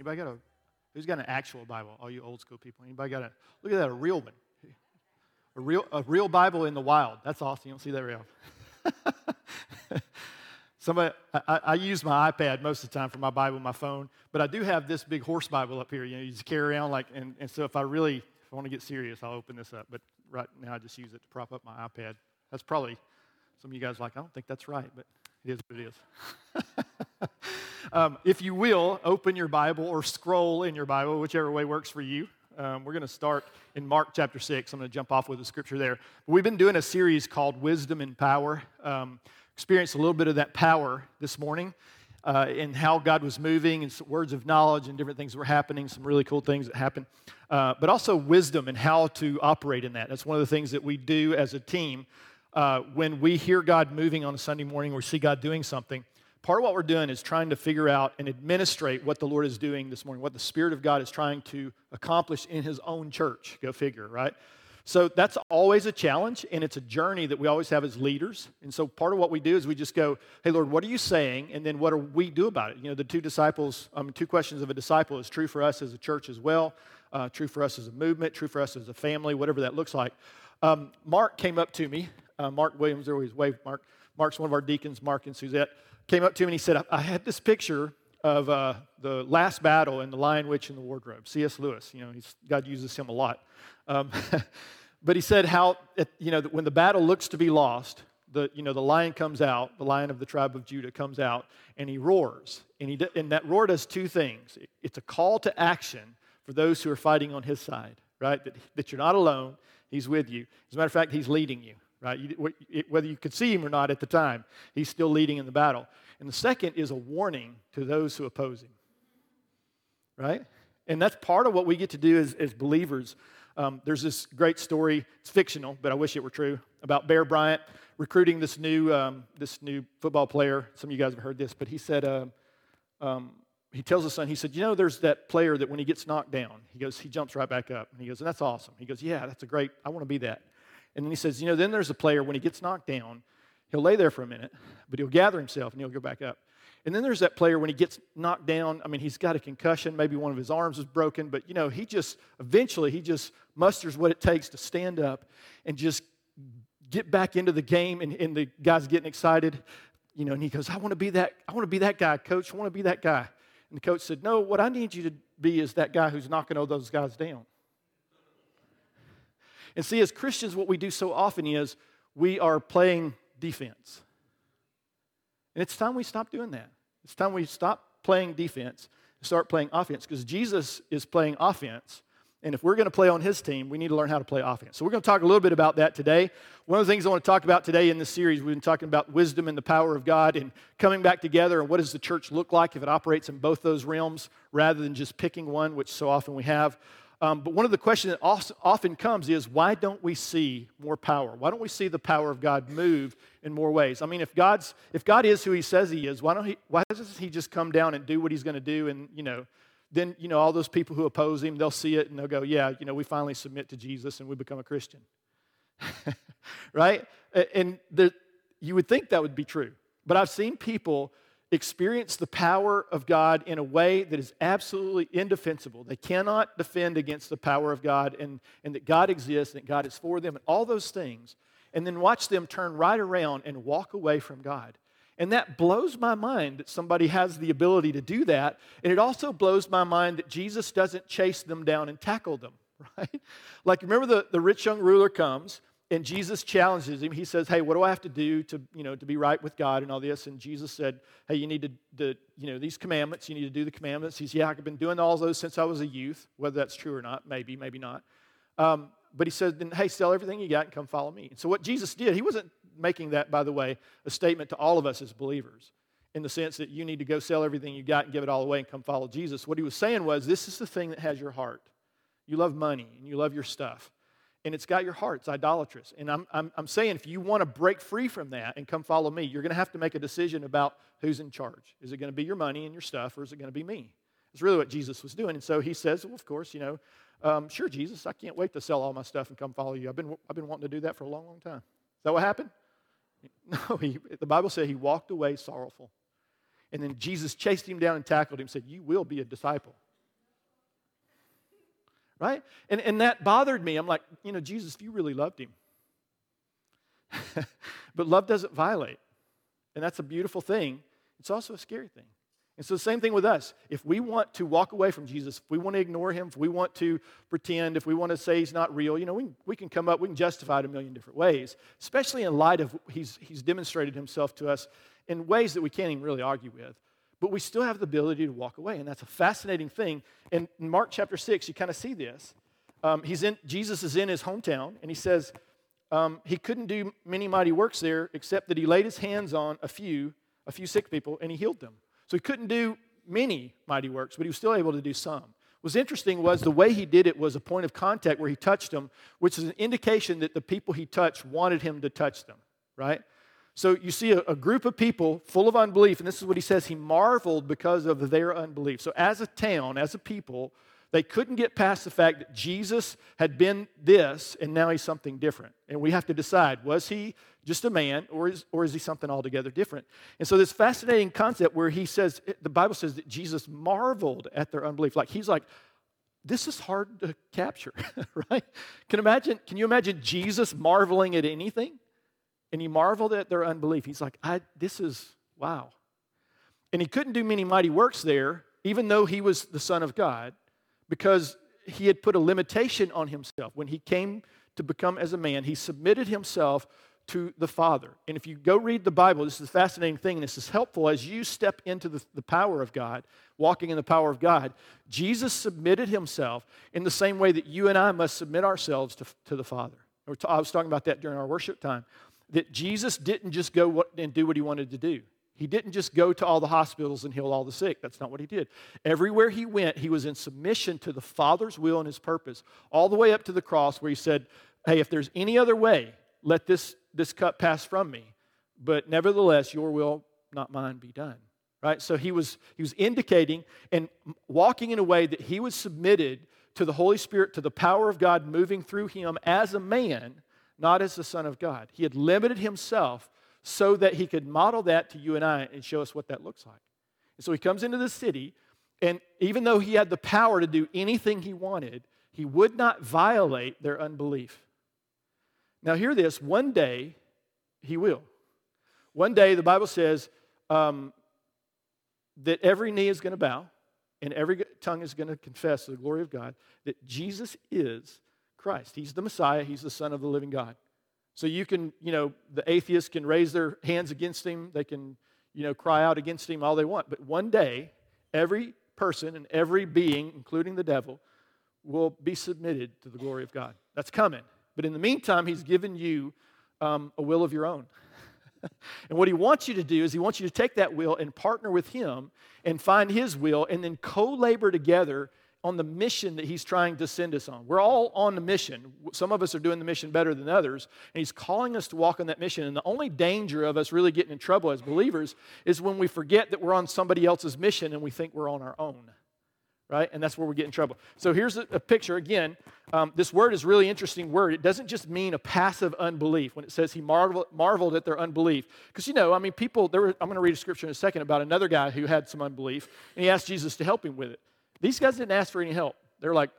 Anybody got a, who's got an actual Bible? All you old school people. Anybody got a, look at that, a real one. A real, a real Bible in the wild. That's awesome. You don't see that real. Somebody, I, I, use my iPad most of the time for my Bible, my phone, but I do have this big horse Bible up here. You know, you just carry around like, and, and so if I really, if I want to get serious, I'll open this up. But right now, I just use it to prop up my iPad. That's probably some of you guys like. I don't think that's right, but it is what it is. um, if you will, open your Bible or scroll in your Bible, whichever way works for you. Um, we're going to start in Mark chapter 6. I'm going to jump off with a scripture there. We've been doing a series called Wisdom and Power. Um, experienced a little bit of that power this morning uh, in how God was moving and words of knowledge and different things were happening, some really cool things that happened. Uh, but also wisdom and how to operate in that. That's one of the things that we do as a team. Uh, when we hear God moving on a Sunday morning or see God doing something, part of what we're doing is trying to figure out and administrate what the Lord is doing this morning, what the Spirit of God is trying to accomplish in His own church. Go figure, right? So that's always a challenge, and it's a journey that we always have as leaders. And so part of what we do is we just go, "Hey, Lord, what are you saying?" And then what do we do about it? You know, the two disciples, um, two questions of a disciple is true for us as a church as well, uh, true for us as a movement, true for us as a family, whatever that looks like. Um, Mark came up to me. Uh, Mark Williams, there always wave. Mark. Mark's one of our deacons. Mark and Suzette came up to me and he said, I had this picture of uh, the last battle in The Lion, Witch, and the Wardrobe. C.S. Lewis, you know, God uses him a lot. Um, but he said how, you know, when the battle looks to be lost, the, you know, the lion comes out, the lion of the tribe of Judah comes out, and he roars. And, he, and that roar does two things. It's a call to action for those who are fighting on his side, right? That, that you're not alone, he's with you. As a matter of fact, he's leading you right? Whether you could see him or not at the time, he's still leading in the battle. And the second is a warning to those who oppose him, right? And that's part of what we get to do as, as believers. Um, there's this great story, it's fictional, but I wish it were true, about Bear Bryant recruiting this new, um, this new football player. Some of you guys have heard this, but he said, uh, um, he tells his son, he said, You know, there's that player that when he gets knocked down, he goes, he jumps right back up. And he goes, And that's awesome. He goes, Yeah, that's a great, I want to be that. And then he says, you know, then there's a player, when he gets knocked down, he'll lay there for a minute, but he'll gather himself and he'll go back up. And then there's that player when he gets knocked down. I mean, he's got a concussion, maybe one of his arms is broken, but you know, he just eventually he just musters what it takes to stand up and just get back into the game. And, and the guy's getting excited, you know, and he goes, I want to be that, I want to be that guy, coach. I want to be that guy. And the coach said, No, what I need you to be is that guy who's knocking all those guys down. And see, as Christians, what we do so often is we are playing defense. And it's time we stop doing that. It's time we stop playing defense and start playing offense because Jesus is playing offense. And if we're going to play on his team, we need to learn how to play offense. So we're going to talk a little bit about that today. One of the things I want to talk about today in this series, we've been talking about wisdom and the power of God and coming back together and what does the church look like if it operates in both those realms rather than just picking one, which so often we have. Um, but one of the questions that often comes is why don't we see more power? Why don't we see the power of God move in more ways? I mean, if God's if God is who He says He is, why don't He? Why doesn't He just come down and do what He's going to do? And you know, then you know all those people who oppose Him, they'll see it and they'll go, yeah, you know, we finally submit to Jesus and we become a Christian, right? And you would think that would be true, but I've seen people experience the power of God in a way that is absolutely indefensible. They cannot defend against the power of God and, and that God exists and that God is for them and all those things. And then watch them turn right around and walk away from God. And that blows my mind that somebody has the ability to do that. And it also blows my mind that Jesus doesn't chase them down and tackle them, right? Like, remember the, the rich young ruler comes and Jesus challenges him. He says, "Hey, what do I have to do to, you know, to be right with God and all this?" And Jesus said, "Hey, you need to, to you know, these commandments. You need to do the commandments." He's, "Yeah, I've been doing all those since I was a youth. Whether that's true or not, maybe, maybe not." Um, but he said, "Then, hey, sell everything you got and come follow me." And so what Jesus did, he wasn't making that, by the way, a statement to all of us as believers, in the sense that you need to go sell everything you got and give it all away and come follow Jesus. What he was saying was, this is the thing that has your heart. You love money and you love your stuff and it's got your heart. It's idolatrous. And I'm, I'm, I'm saying if you want to break free from that and come follow me, you're going to have to make a decision about who's in charge. Is it going to be your money and your stuff, or is it going to be me? It's really what Jesus was doing. And so he says, well, of course, you know, um, sure, Jesus, I can't wait to sell all my stuff and come follow you. I've been, I've been wanting to do that for a long, long time. Is that what happened? No, he, the Bible said he walked away sorrowful. And then Jesus chased him down and tackled him said, You will be a disciple. Right? And, and that bothered me. I'm like, you know, Jesus, if you really loved him. but love doesn't violate. And that's a beautiful thing. It's also a scary thing. And so, the same thing with us. If we want to walk away from Jesus, if we want to ignore him, if we want to pretend, if we want to say he's not real, you know, we, we can come up, we can justify it a million different ways, especially in light of he's, he's demonstrated himself to us in ways that we can't even really argue with. But we still have the ability to walk away, and that's a fascinating thing. And in Mark chapter 6, you kind of see this. Um, he's in, Jesus is in his hometown, and he says um, he couldn't do many mighty works there except that he laid his hands on a few, a few sick people, and he healed them. So he couldn't do many mighty works, but he was still able to do some. What's interesting was the way he did it was a point of contact where he touched them, which is an indication that the people he touched wanted him to touch them, right? So you see a, a, group of people full of unbelief, and this is what he says he marveled because of their unbelief. So, as a town, as a people, they couldn't get past the fact that Jesus had been this and now he's something different. And we have to decide was he just a man or is, or is he something altogether different? And so, this fascinating concept where he says, the Bible says that Jesus marveled at their unbelief. Like he's like, this is hard to capture, right? Can, imagine, can you imagine Jesus marveling at anything? And he marveled at their unbelief. He's like, I, this is, wow. And he couldn't do many mighty works there, even though he was the Son of God because he had put a limitation on himself. When he came to become as a man, he submitted himself to the Father. And if you go read the Bible, this is a fascinating thing, and this is helpful as you step into the, the power of God, walking in the power of God. Jesus submitted himself in the same way that you and I must submit ourselves to, to the Father. I was talking about that during our worship time. That Jesus didn't just go and do what he wanted to do. He didn't just go to all the hospitals and heal all the sick. That's not what he did. Everywhere he went, he was in submission to the Father's will and his purpose, all the way up to the cross where he said, Hey, if there's any other way, let this, this cup pass from me. But nevertheless, your will, not mine, be done. Right? So he was, he was indicating and walking in a way that he was submitted to the Holy Spirit, to the power of God moving through him as a man, not as the Son of God. He had limited himself so that he could model that to you and I and show us what that looks like. And so he comes into the city, and even though he had the power to do anything he wanted, he would not violate their unbelief. Now, hear this one day he will. One day, the Bible says um, that every knee is going to bow and every tongue is going to confess the glory of God that Jesus is Christ. He's the Messiah, He's the Son of the living God. So you can, you know, the atheists can raise their hands against him, they can, you know, cry out against him all they want. But one day, every person and every being, including the devil, will be submitted to the glory of God. That's coming. But in the meantime, he's given you um, a will of your own. and what he wants you to do is he wants you to take that will and partner with him and find his will and then co labor together on the mission that he's trying to send us on. We're all on the mission. Some of us are doing the mission better than others, and he's calling us to walk on that mission. And the only danger of us really getting in trouble as believers is when we forget that we're on somebody else's mission and we think we're on our own. Right? And that's where we get in trouble. So here's a, a picture. Again, um, this word is really interesting word. It doesn't just mean a passive unbelief when it says he marveled, marveled at their unbelief. Because, you know, I mean, people, there were, I'm going to read a scripture in a second about another guy who had some unbelief, and he asked Jesus to help him with it. These guys didn't ask for any help. They're like,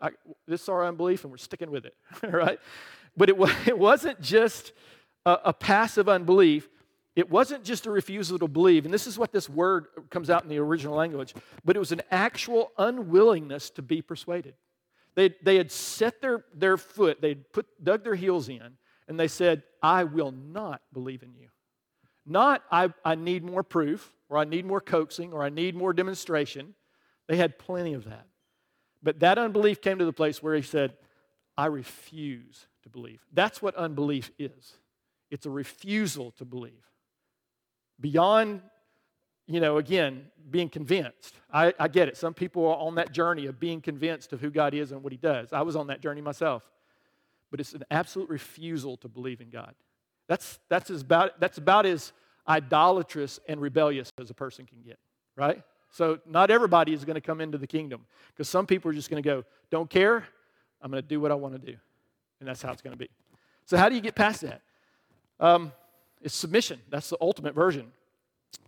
this is our unbelief and we're sticking with it, right? But it, it wasn't just a, a passive unbelief. It wasn't just a refusal to believe, and this is what this word comes out in the original language, but it was an actual unwillingness to be persuaded. They, they had set their, their foot, they'd put, dug their heels in, and they said, I will not believe in you. Not, I, I need more proof, or I need more coaxing, or I need more demonstration. They had plenty of that. But that unbelief came to the place where he said, I refuse to believe. That's what unbelief is it's a refusal to believe. Beyond, you know, again, being convinced. I, I get it. Some people are on that journey of being convinced of who God is and what he does. I was on that journey myself. But it's an absolute refusal to believe in God. That's, that's, about, that's about as idolatrous and rebellious as a person can get, right? So, not everybody is going to come into the kingdom because some people are just going to go, don't care, I'm going to do what I want to do. And that's how it's going to be. So, how do you get past that? Um, it's submission. That's the ultimate version.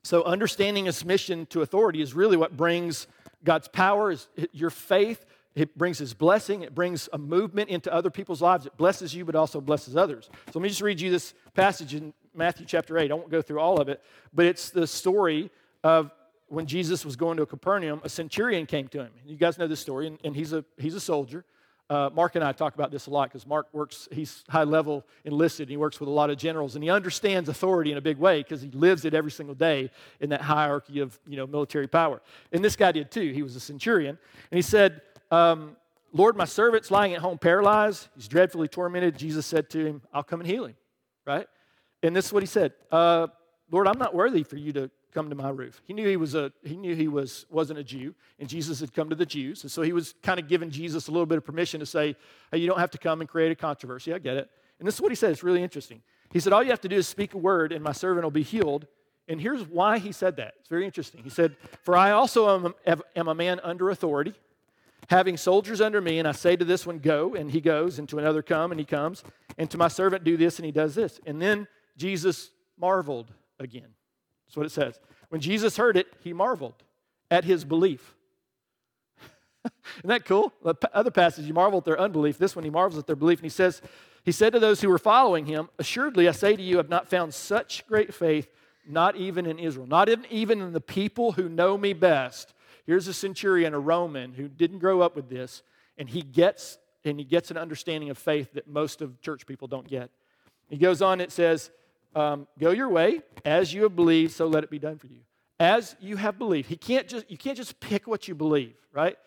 So, understanding submission to authority is really what brings God's power, is your faith It brings his blessing, it brings a movement into other people's lives. It blesses you, but also blesses others. So let me just read you this passage in Matthew chapter 8. I won't go through all of it, but it's the story of when Jesus was going to Capernaum, a centurion came to him. You guys know this story, and, and he's, a, he's a soldier. Uh, Mark and I talk about this a lot because Mark works, he's high level enlisted, and he works with a lot of generals, and he understands authority in a big way because he lives it every single day in that hierarchy of you know, military power. And this guy did too. He was a centurion, and he said, um, Lord, my servant's lying at home paralyzed. He's dreadfully tormented. Jesus said to him, I'll come and heal him, right? And this is what he said uh, Lord, I'm not worthy for you to come to my roof. He knew he was a he knew he was wasn't a Jew, and Jesus had come to the Jews, and so he was kind of giving Jesus a little bit of permission to say, "Hey, you don't have to come and create a controversy. I get it." And this is what he said. It's really interesting. He said, "All you have to do is speak a word, and my servant will be healed." And here's why he said that. It's very interesting. He said, "For I also am, am a man under authority." having soldiers under me, and I say to this one, Go, and he goes, and to another, Come, and he comes, and to my servant, Do this, and he does this. And then Jesus marveled again. That's what it says. When Jesus heard it, he marveled at his belief. Isn't that cool? The other passage, he marveled at their unbelief. This one, he marvels at their belief. And he says, He said to those who were following him, Assuredly, I say to you, I have not found such great faith, not even in Israel, not even in the people who know me best. Here's a centurion, a Roman, who didn't grow up with this, and he gets and he gets an understanding of faith that most of church people don't get. He goes on, it says, um, go your way as you have believed, so let it be done for you. As you have believed. He can't just, you can't just pick what you believe, right?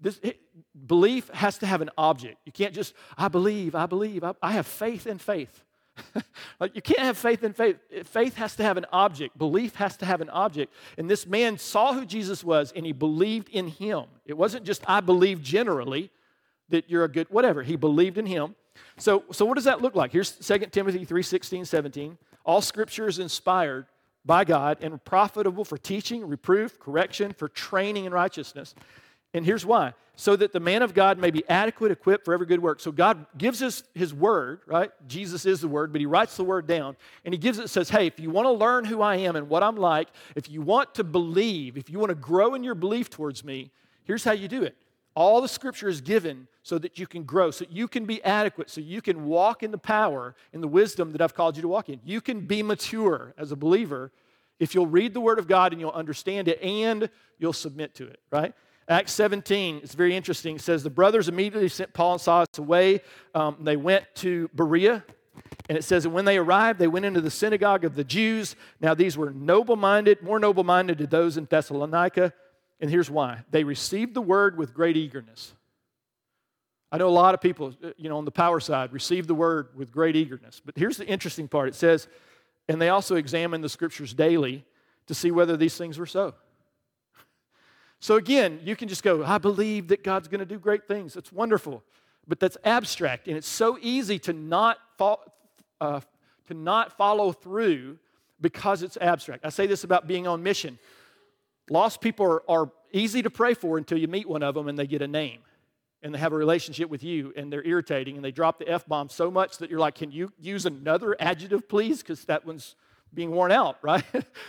This, it, belief has to have an object. You can't just, I believe, I believe, I, I have faith in faith. like you can't have faith in faith. Faith has to have an object. Belief has to have an object. And this man saw who Jesus was and he believed in him. It wasn't just I believe generally that you're a good whatever. He believed in him. So, so what does that look like? Here's 2 Timothy 3 16, 17. All scripture is inspired by God and profitable for teaching, reproof, correction, for training in righteousness. And here's why so that the man of God may be adequate, equipped for every good work. So God gives us his word, right? Jesus is the word, but he writes the word down and he gives it, says, hey, if you want to learn who I am and what I'm like, if you want to believe, if you want to grow in your belief towards me, here's how you do it. All the scripture is given so that you can grow, so you can be adequate, so you can walk in the power and the wisdom that I've called you to walk in. You can be mature as a believer if you'll read the Word of God and you'll understand it and you'll submit to it, right? Acts 17 is very interesting. It says the brothers immediately sent Paul and Silas away. Um, they went to Berea, and it says, that when they arrived, they went into the synagogue of the Jews. Now, these were noble minded, more noble minded to those in Thessalonica. And here's why they received the word with great eagerness. I know a lot of people, you know, on the power side, receive the word with great eagerness. But here's the interesting part it says, and they also examined the scriptures daily to see whether these things were so. So again, you can just go, I believe that God's going to do great things. It's wonderful. But that's abstract, and it's so easy to not, fo- uh, to not follow through because it's abstract. I say this about being on mission. Lost people are, are easy to pray for until you meet one of them and they get a name and they have a relationship with you and they're irritating and they drop the F bomb so much that you're like, can you use another adjective, please? Because that one's being worn out, right?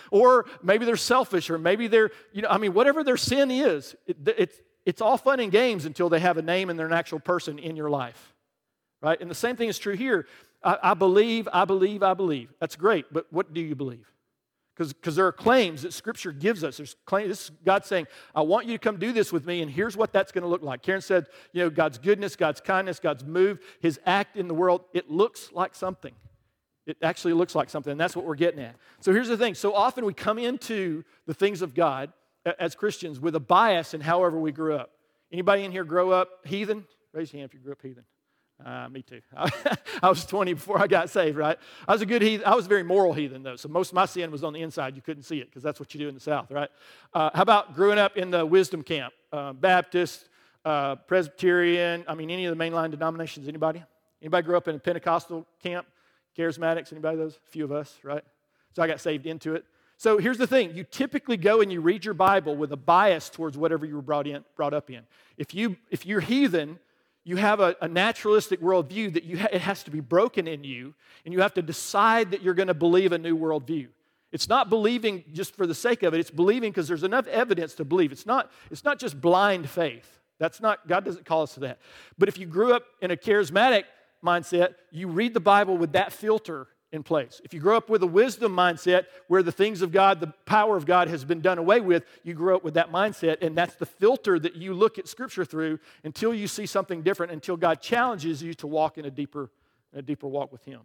or maybe they're selfish or maybe they're, you know, I mean, whatever their sin is, it, it's, it's all fun and games until they have a name and they're an actual person in your life, right? And the same thing is true here. I, I believe, I believe, I believe. That's great, but what do you believe? Because there are claims that Scripture gives us. There's claims, this is God saying, I want you to come do this with me, and here's what that's going to look like. Karen said, you know, God's goodness, God's kindness, God's move, His act in the world, it looks like something. It actually looks like something, and that's what we're getting at. So here's the thing. So often we come into the things of God as Christians with a bias in however we grew up. Anybody in here grow up heathen? Raise your hand if you grew up heathen. Uh, me too. I was 20 before I got saved, right? I was a good heathen. I was a very moral heathen, though. So most of my sin was on the inside. You couldn't see it because that's what you do in the South, right? Uh, how about growing up in the wisdom camp? Uh, Baptist, uh, Presbyterian, I mean, any of the mainline denominations? Anybody? Anybody grew up in a Pentecostal camp? Charismatics? Anybody those? A few of us, right? So I got saved into it. So here's the thing you typically go and you read your Bible with a bias towards whatever you were brought, in, brought up in. If, you, if you're heathen, you have a, a naturalistic worldview that you ha- it has to be broken in you, and you have to decide that you're going to believe a new worldview. It's not believing just for the sake of it, it's believing because there's enough evidence to believe. It's not, it's not just blind faith. That's not, God doesn't call us to that. But if you grew up in a charismatic mindset, you read the Bible with that filter in place. If you grow up with a wisdom mindset where the things of God, the power of God has been done away with, you grow up with that mindset, and that's the filter that you look at Scripture through until you see something different, until God challenges you to walk in a deeper, a deeper walk with Him.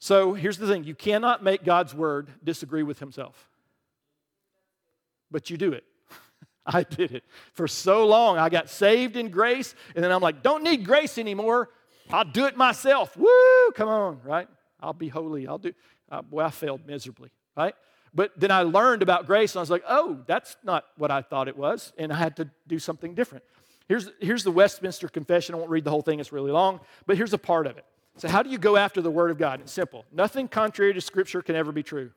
So here's the thing you cannot make God's word disagree with Himself, but you do it. I did it for so long. I got saved in grace, and then I'm like, don't need grace anymore. I'll do it myself. Woo, come on, right? I'll be holy. I'll do. Uh, boy, I failed miserably, right? But then I learned about grace, and I was like, oh, that's not what I thought it was, and I had to do something different. Here's, here's the Westminster Confession. I won't read the whole thing, it's really long, but here's a part of it. So, how do you go after the Word of God? It's simple. Nothing contrary to Scripture can ever be true.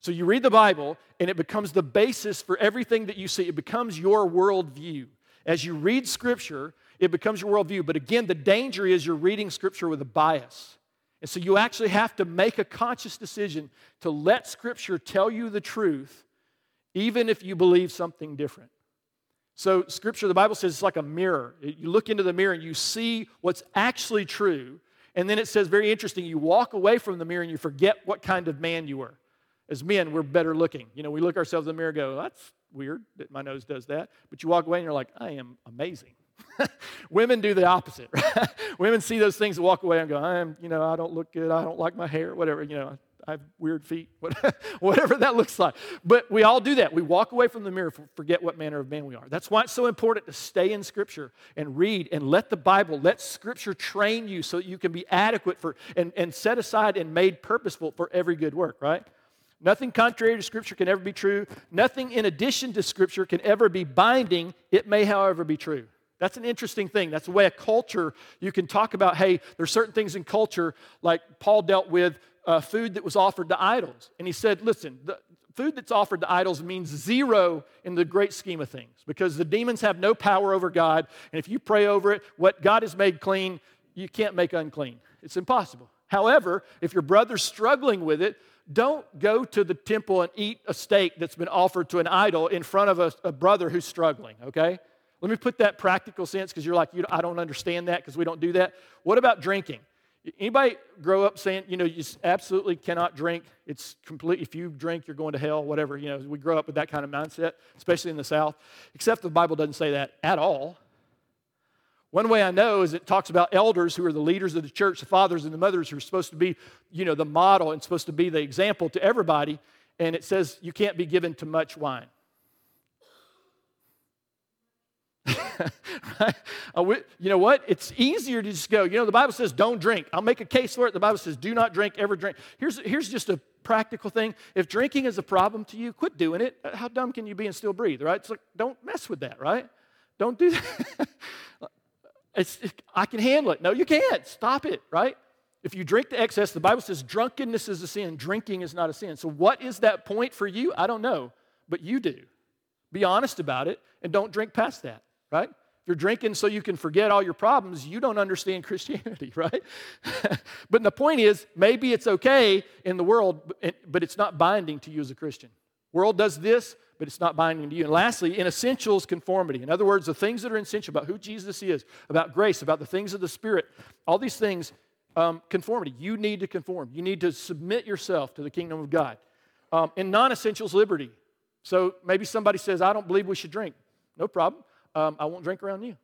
So, you read the Bible, and it becomes the basis for everything that you see. It becomes your worldview. As you read Scripture, it becomes your worldview. But again, the danger is you're reading Scripture with a bias. And so you actually have to make a conscious decision to let Scripture tell you the truth, even if you believe something different. So, Scripture, the Bible says it's like a mirror. You look into the mirror and you see what's actually true. And then it says, very interesting, you walk away from the mirror and you forget what kind of man you were. As men, we're better looking. You know, we look ourselves in the mirror and go, that's weird that my nose does that. But you walk away and you're like, I am amazing. Women do the opposite. Right? Women see those things and walk away and go, I'm, you know, I don't look good. I don't like my hair, whatever, you know, I have weird feet, whatever that looks like. But we all do that. We walk away from the mirror, forget what manner of man we are. That's why it's so important to stay in Scripture and read and let the Bible, let Scripture train you so that you can be adequate for and, and set aside and made purposeful for every good work, right? Nothing contrary to Scripture can ever be true. Nothing in addition to Scripture can ever be binding. It may, however, be true. That's an interesting thing. That's the way a culture, you can talk about, hey, there's certain things in culture, like Paul dealt with uh, food that was offered to idols. And he said, listen, the food that's offered to idols means zero in the great scheme of things because the demons have no power over God. And if you pray over it, what God has made clean, you can't make unclean. It's impossible. However, if your brother's struggling with it, don't go to the temple and eat a steak that's been offered to an idol in front of a, a brother who's struggling, okay? Let me put that practical sense because you're like, you, I don't understand that because we don't do that. What about drinking? Anybody grow up saying, you know, you absolutely cannot drink? It's complete. If you drink, you're going to hell. Whatever. You know, we grow up with that kind of mindset, especially in the South. Except the Bible doesn't say that at all. One way I know is it talks about elders who are the leaders of the church, the fathers and the mothers who are supposed to be, you know, the model and supposed to be the example to everybody. And it says you can't be given to much wine. right? uh, you know what? It's easier to just go, you know, the Bible says don't drink. I'll make a case for it. The Bible says do not drink, ever drink. Here's, here's just a practical thing. If drinking is a problem to you, quit doing it. How dumb can you be and still breathe, right? It's like, don't mess with that, right? Don't do that. it's, it, I can handle it. No, you can't. Stop it, right? If you drink to excess, the Bible says drunkenness is a sin. Drinking is not a sin. So, what is that point for you? I don't know, but you do. Be honest about it and don't drink past that right? If you're drinking so you can forget all your problems, you don't understand Christianity, right? but the point is, maybe it's okay in the world, but it's not binding to you as a Christian. World does this, but it's not binding to you. And lastly, in essentials, conformity. In other words, the things that are essential about who Jesus is, about grace, about the things of the Spirit, all these things, um, conformity. You need to conform. You need to submit yourself to the kingdom of God. Um, in non essentials, liberty. So maybe somebody says, I don't believe we should drink. No problem um, I won't drink around you.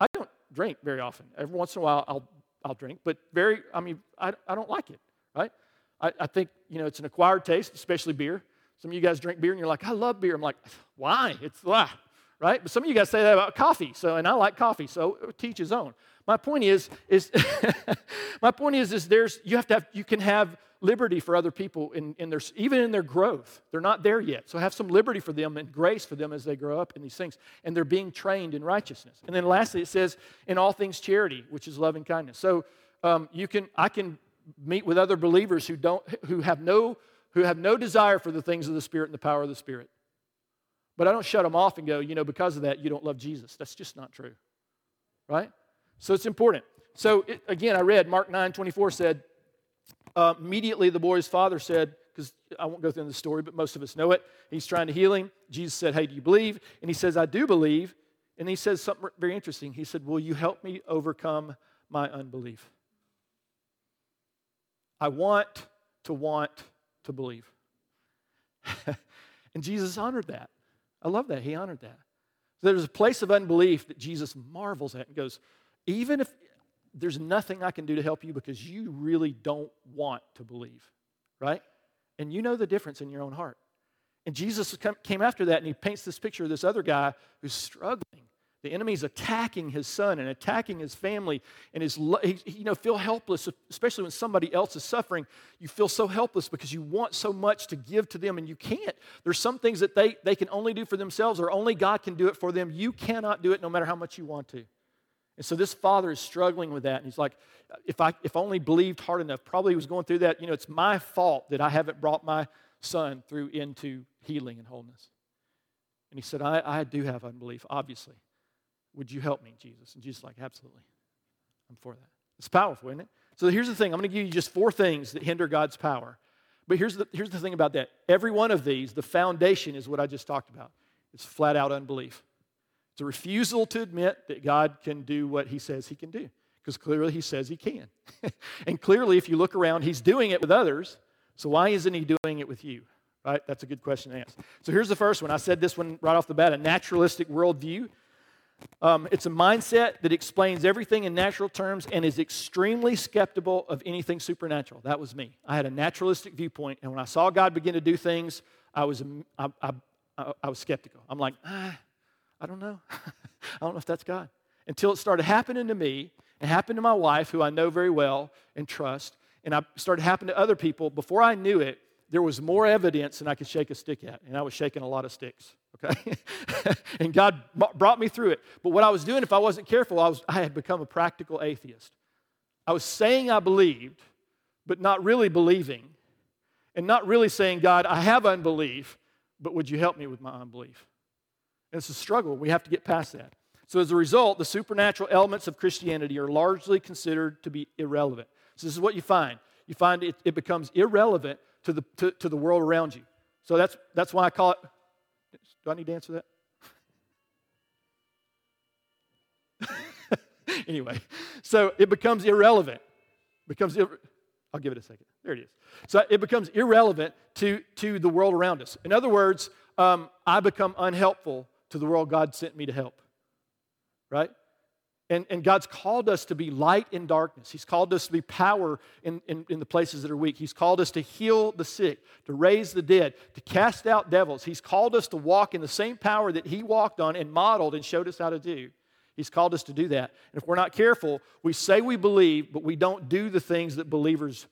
I don't drink very often. Every once in a while, I'll, I'll drink, but very, I mean, I, I don't like it, right? I, I think, you know, it's an acquired taste, especially beer. Some of you guys drink beer and you're like, I love beer. I'm like, why? It's, why, right? But some of you guys say that about coffee, so, and I like coffee, so teach his own. My point is, is my point is, is there's, you have to have, you can have liberty for other people in, in their, even in their growth. They're not there yet. So have some liberty for them and grace for them as they grow up in these things. And they're being trained in righteousness. And then lastly, it says, in all things charity, which is loving kindness. So um, you can, I can meet with other believers who don't, who have no, who have no desire for the things of the Spirit and the power of the Spirit. But I don't shut them off and go, you know, because of that, you don't love Jesus. That's just not true. Right? So it's important. So it, again, I read Mark 9 24 said, uh, immediately, the boy's father said, because I won't go through the story, but most of us know it. He's trying to heal him. Jesus said, Hey, do you believe? And he says, I do believe. And he says something very interesting. He said, Will you help me overcome my unbelief? I want to want to believe. and Jesus honored that. I love that. He honored that. So There's a place of unbelief that Jesus marvels at and goes, even if there's nothing I can do to help you because you really don't want to believe, right? And you know the difference in your own heart. And Jesus came after that and he paints this picture of this other guy who's struggling. The enemy's attacking his son and attacking his family, and his, you know, feel helpless, especially when somebody else is suffering. You feel so helpless because you want so much to give to them, and you can't. There's some things that they, they can only do for themselves, or only God can do it for them. You cannot do it no matter how much you want to. And so this father is struggling with that. And he's like, if I if only believed hard enough, probably he was going through that. You know, it's my fault that I haven't brought my son through into healing and wholeness. And he said, I, I do have unbelief, obviously. Would you help me, Jesus? And Jesus like, absolutely. I'm for that. It's powerful, isn't it? So here's the thing. I'm going to give you just four things that hinder God's power. But here's the, here's the thing about that. Every one of these, the foundation is what I just talked about. It's flat out unbelief. It's a refusal to admit that God can do what he says he can do, because clearly he says he can. and clearly, if you look around, he's doing it with others. So why isn't he doing it with you? Right? That's a good question to ask. So here's the first one. I said this one right off the bat a naturalistic worldview. Um, it's a mindset that explains everything in natural terms and is extremely skeptical of anything supernatural. That was me. I had a naturalistic viewpoint, and when I saw God begin to do things, I was, I, I, I was skeptical. I'm like, ah, I don't know. I don't know if that's God. Until it started happening to me it happened to my wife, who I know very well and trust, and I started happening to other people. Before I knew it, there was more evidence than I could shake a stick at, and I was shaking a lot of sticks. Okay, and God brought me through it. But what I was doing, if I wasn't careful, I was I had become a practical atheist. I was saying I believed, but not really believing, and not really saying, God, I have unbelief, but would you help me with my unbelief? And it's a struggle. We have to get past that. So, as a result, the supernatural elements of Christianity are largely considered to be irrelevant. So, this is what you find you find it, it becomes irrelevant to the, to, to the world around you. So, that's, that's why I call it. Do I need to answer that? anyway, so it becomes irrelevant. Becomes ir- I'll give it a second. There it is. So it becomes irrelevant to, to the world around us. In other words, um, I become unhelpful to the world God sent me to help. Right? And, and God's called us to be light in darkness. He's called us to be power in, in, in, the places that are weak. He's called us to heal the sick, to raise the dead, to cast out devils. He's called us to walk in the same power that He walked on and modeled and showed us how to do. He's called us to do that. And if we're not careful, we say we believe, but we don't do the things that believers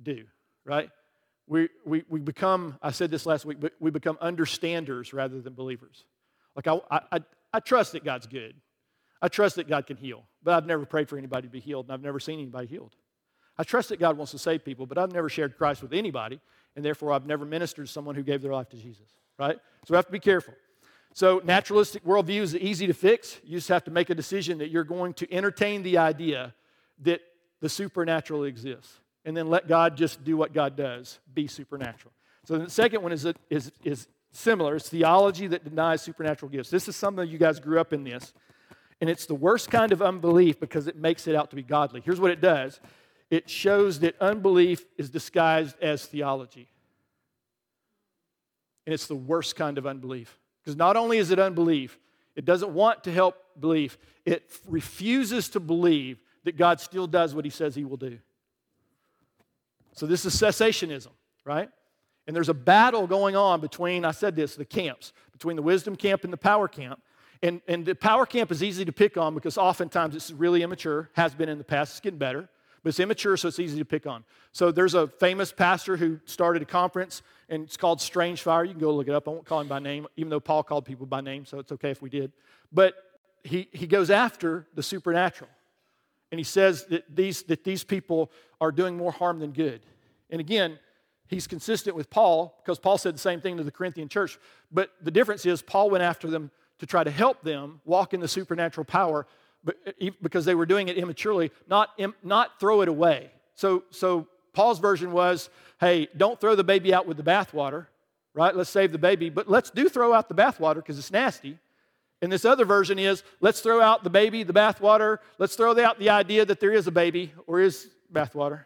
do, right? We, we, we become, I said this last week, but we become understanders rather than believers. Like, I, I, I trust that God's good. I trust that God can heal, but I've never prayed for anybody to be healed, and I've never seen anybody healed. I trust that God wants to save people, but I've never shared Christ with anybody, and therefore I've never ministered to someone who gave their life to Jesus, right? So we have to be careful. So, naturalistic worldview is easy to fix. You just have to make a decision that you're going to entertain the idea that the supernatural exists, and then let God just do what God does be supernatural. So, the second one is, is, is similar. It's theology that denies supernatural gifts. This is something you guys grew up in this. And it's the worst kind of unbelief because it makes it out to be godly. Here's what it does it shows that unbelief is disguised as theology. And it's the worst kind of unbelief. Because not only is it unbelief, it doesn't want to help belief, it refuses to believe that God still does what he says he will do. So this is cessationism, right? And there's a battle going on between, I said this, the camps, between the wisdom camp and the power camp. And, and the power camp is easy to pick on because oftentimes it's really immature, has been in the past, it's getting better, but it's immature, so it's easy to pick on. So there's a famous pastor who started a conference, and it's called Strange Fire. You can go look it up. I won't call him by name, even though Paul called people by name, so it's okay if we did. But he, he goes after the supernatural. And he says that these, that these people are doing more harm than good. And again, he's consistent with Paul because Paul said the same thing to the Corinthian church. But the difference is Paul went after them to try to help them walk in the supernatural power because they were doing it immaturely, not, not throw it away. So, so Paul's version was hey, don't throw the baby out with the bathwater, right? Let's save the baby, but let's do throw out the bathwater because it's nasty. And this other version is let's throw out the baby, the bathwater. Let's throw out the idea that there is a baby or is bathwater.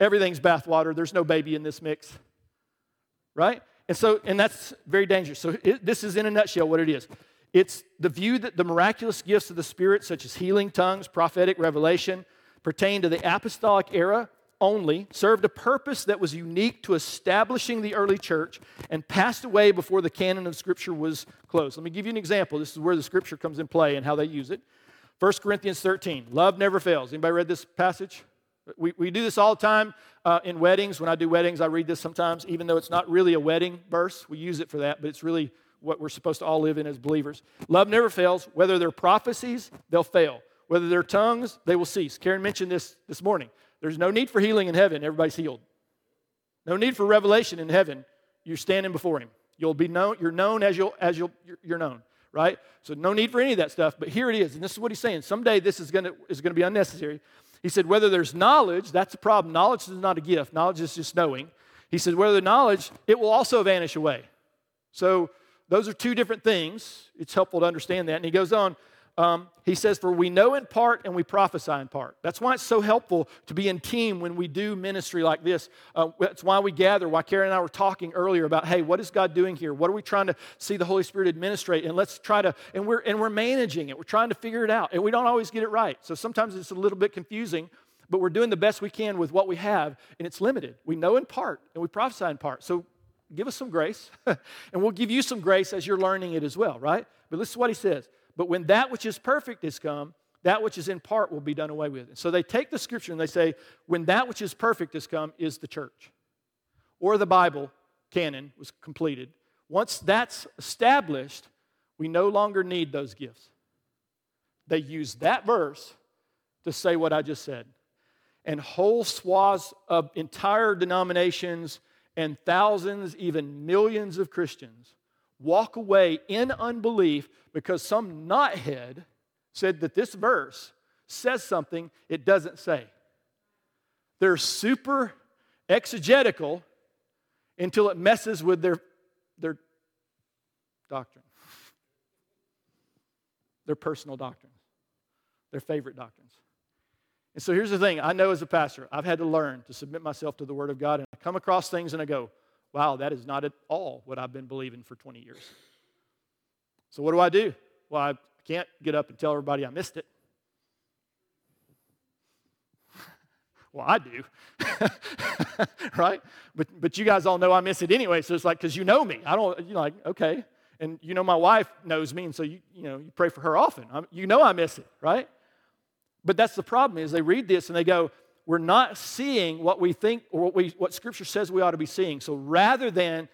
Everything's bathwater. There's no baby in this mix. Right? And so, and that's very dangerous. So, it, this is in a nutshell what it is. It's the view that the miraculous gifts of the Spirit, such as healing, tongues, prophetic revelation, pertain to the apostolic era only, served a purpose that was unique to establishing the early church and passed away before the canon of Scripture was closed. Let me give you an example. This is where the Scripture comes in play and how they use it. 1 Corinthians 13, love never fails. Anybody read this passage? We, we do this all the time uh, in weddings. When I do weddings, I read this sometimes, even though it's not really a wedding verse. We use it for that, but it's really what we're supposed to all live in as believers. Love never fails. Whether they're prophecies, they'll fail. Whether they're tongues, they will cease. Karen mentioned this this morning. There's no need for healing in heaven. Everybody's healed. No need for revelation in heaven. You're standing before Him. You'll be known. You're known as you'll as you'll you're known. Right. So no need for any of that stuff. But here it is, and this is what He's saying. Someday this is gonna is gonna be unnecessary. He said whether there's knowledge, that's a problem. Knowledge is not a gift. Knowledge is just knowing. He said whether the knowledge, it will also vanish away. So those are two different things. It's helpful to understand that. And he goes on, um, he says, For we know in part and we prophesy in part. That's why it's so helpful to be in team when we do ministry like this. Uh, that's why we gather, why Karen and I were talking earlier about, hey, what is God doing here? What are we trying to see the Holy Spirit administrate? And let's try to, and we're, and we're managing it. We're trying to figure it out. And we don't always get it right. So sometimes it's a little bit confusing, but we're doing the best we can with what we have, and it's limited. We know in part and we prophesy in part. So give us some grace, and we'll give you some grace as you're learning it as well, right? But this is what he says. But when that which is perfect is come, that which is in part will be done away with. And So they take the scripture and they say, when that which is perfect has come, is the church. Or the Bible canon was completed. Once that's established, we no longer need those gifts. They use that verse to say what I just said. And whole swaths of entire denominations and thousands, even millions of Christians walk away in unbelief because some knothead said that this verse says something it doesn't say. They're super exegetical until it messes with their, their doctrine, their personal doctrines, their favorite doctrines. And so here's the thing I know as a pastor, I've had to learn to submit myself to the Word of God, and I come across things and I go, wow, that is not at all what I've been believing for 20 years. So what do I do? Well, I can't get up and tell everybody I missed it. well, I do, right? But, but you guys all know I miss it anyway, so it's like, because you know me. I don't, you know, like, okay. And you know my wife knows me, and so you, you know, you pray for her often. I'm, you know I miss it, right? But that's the problem is they read this and they go, we're not seeing what we think or what, we, what Scripture says we ought to be seeing. So rather than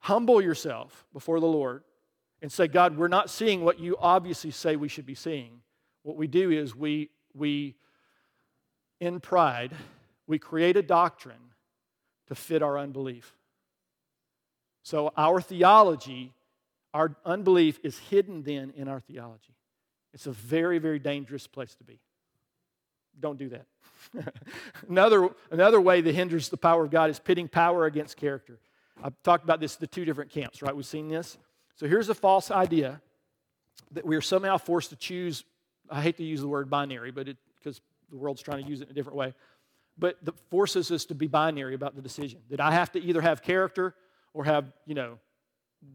humble yourself before the Lord and say, God, we're not seeing what you obviously say we should be seeing, what we do is we, we in pride, we create a doctrine to fit our unbelief. So our theology, our unbelief is hidden then in our theology. It's a very, very dangerous place to be. Don't do that. another, another way that hinders the power of God is pitting power against character. I've talked about this, the two different camps, right? We've seen this. So here's a false idea that we are somehow forced to choose. I hate to use the word binary, but because the world's trying to use it in a different way. But that forces us to be binary about the decision that I have to either have character or have, you know,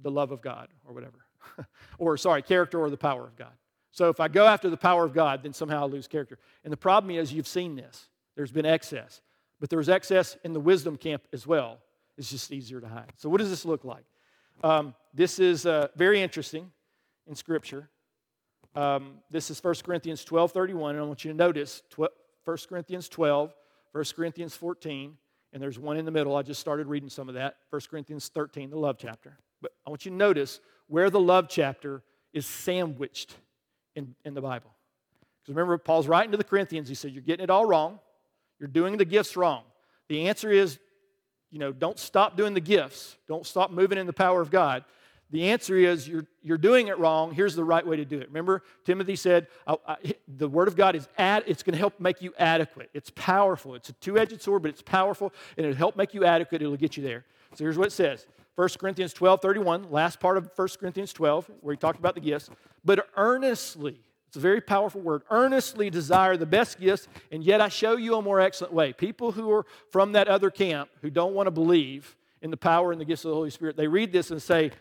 the love of God or whatever. or, sorry, character or the power of God. So if I go after the power of God, then somehow I lose character. And the problem is, you've seen this. There's been excess. But there's excess in the wisdom camp as well. It's just easier to hide. So, what does this look like? Um, this is uh, very interesting in Scripture. Um, this is 1 Corinthians 12 31. And I want you to notice 1 Corinthians 12, 1 Corinthians 14, and there's one in the middle. I just started reading some of that. 1 Corinthians 13, the love chapter. But I want you to notice where the love chapter is sandwiched in, in the Bible. Because remember, Paul's writing to the Corinthians, he said, You're getting it all wrong. You're doing the gifts wrong. The answer is, you know, don't stop doing the gifts. Don't stop moving in the power of God. The answer is you're, you're doing it wrong. Here's the right way to do it. Remember, Timothy said I, I, the Word of God is ad, it's going to help make you adequate. It's powerful. It's a two edged sword, but it's powerful, and it'll help make you adequate. It'll get you there. So here's what it says 1 Corinthians 12 31, last part of 1 Corinthians 12, where he talked about the gifts. But earnestly, it's a very powerful word, earnestly desire the best gifts, and yet I show you a more excellent way. People who are from that other camp who don't want to believe in the power and the gifts of the Holy Spirit, they read this and say,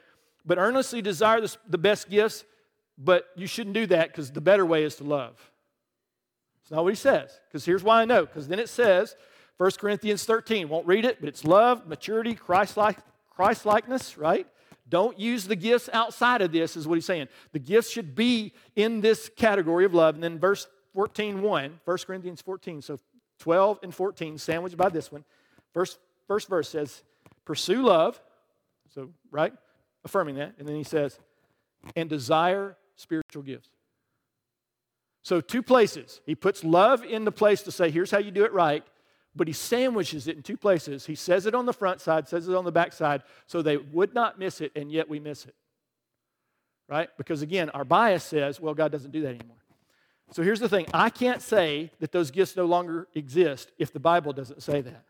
But earnestly desire the best gifts, but you shouldn't do that because the better way is to love. It's not what he says, because here's why I know, because then it says, 1 Corinthians 13, won't read it, but it's love, maturity, Christ-like, Christ-likeness, right? Don't use the gifts outside of this, is what he's saying. The gifts should be in this category of love. And then verse 14, 1, 1 Corinthians 14, so 12 and 14, sandwiched by this one. First, first verse says, Pursue love, so, right? Affirming that. And then he says, And desire spiritual gifts. So, two places. He puts love in the place to say, Here's how you do it right but he sandwiches it in two places. He says it on the front side, says it on the back side, so they would not miss it, and yet we miss it. Right? Because again, our bias says, well, God doesn't do that anymore. So here's the thing I can't say that those gifts no longer exist if the Bible doesn't say that.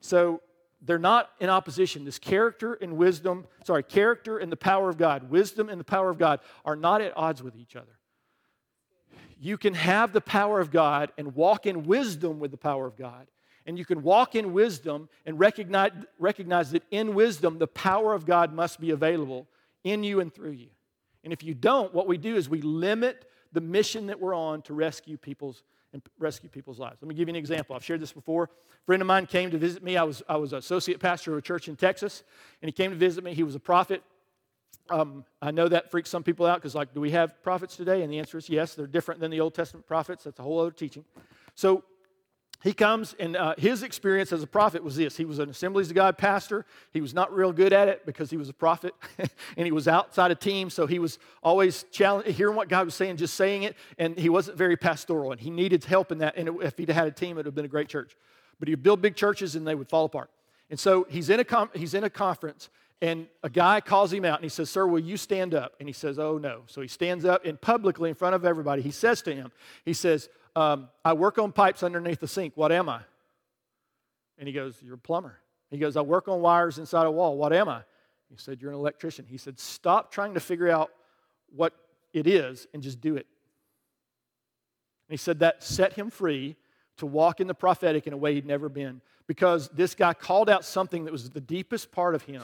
So they're not in opposition. This character and wisdom, sorry, character and the power of God, wisdom and the power of God are not at odds with each other. You can have the power of God and walk in wisdom with the power of God and you can walk in wisdom and recognize, recognize that in wisdom, the power of God must be available in you and through you. And if you don't, what we do is we limit the mission that we're on to rescue people's and rescue people's lives. Let me give you an example. I've shared this before. A friend of mine came to visit me. I was, I was associate pastor of a church in Texas, and he came to visit me. He was a prophet. Um, I know that freaks some people out because, like, do we have prophets today? And the answer is yes. They're different than the Old Testament prophets. That's a whole other teaching. So he comes and uh, his experience as a prophet was this. He was an assemblies of god pastor. He was not real good at it because he was a prophet and he was outside a team. So he was always challenging hearing what god was saying just saying it. And he wasn't very pastoral and he needed help in that. And if he'd had a team it would have been a great church. But he'd build big churches and they would fall apart. And so he's in a, com- he's in a conference and a guy calls him out and he says sir will you stand up? And he says oh no. So he stands up and publicly in front of everybody he says to him he says um, I work on pipes underneath the sink. What am I? And he goes, You're a plumber. He goes, I work on wires inside a wall. What am I? He said, You're an electrician. He said, Stop trying to figure out what it is and just do it. And he said that set him free to walk in the prophetic in a way he'd never been because this guy called out something that was the deepest part of him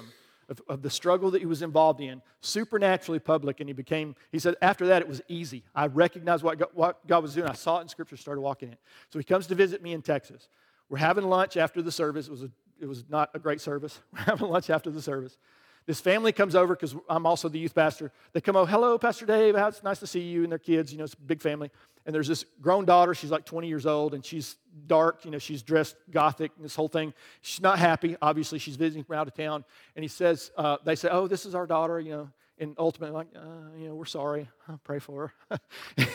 of, of, the struggle that he was involved in, supernaturally public, and he became, he said, after that it was easy. I recognized what God, what God was doing. I saw it in Scripture, started walking in. So he comes to visit me in Texas. We're having lunch after the service. It was, a, it was not a great service. We're having lunch after the service. This family comes over because I'm also the youth pastor. They come over, hello, Pastor Dave. It's nice to see you and their kids. You know, it's a big family. And there's this grown daughter. She's like 20 years old, and she's dark. You know, she's dressed gothic. And this whole thing. She's not happy. Obviously, she's visiting from out of town. And he says, uh, they say, oh, this is our daughter. You know, and ultimately, like, uh, you know, we're sorry. I'll pray for her.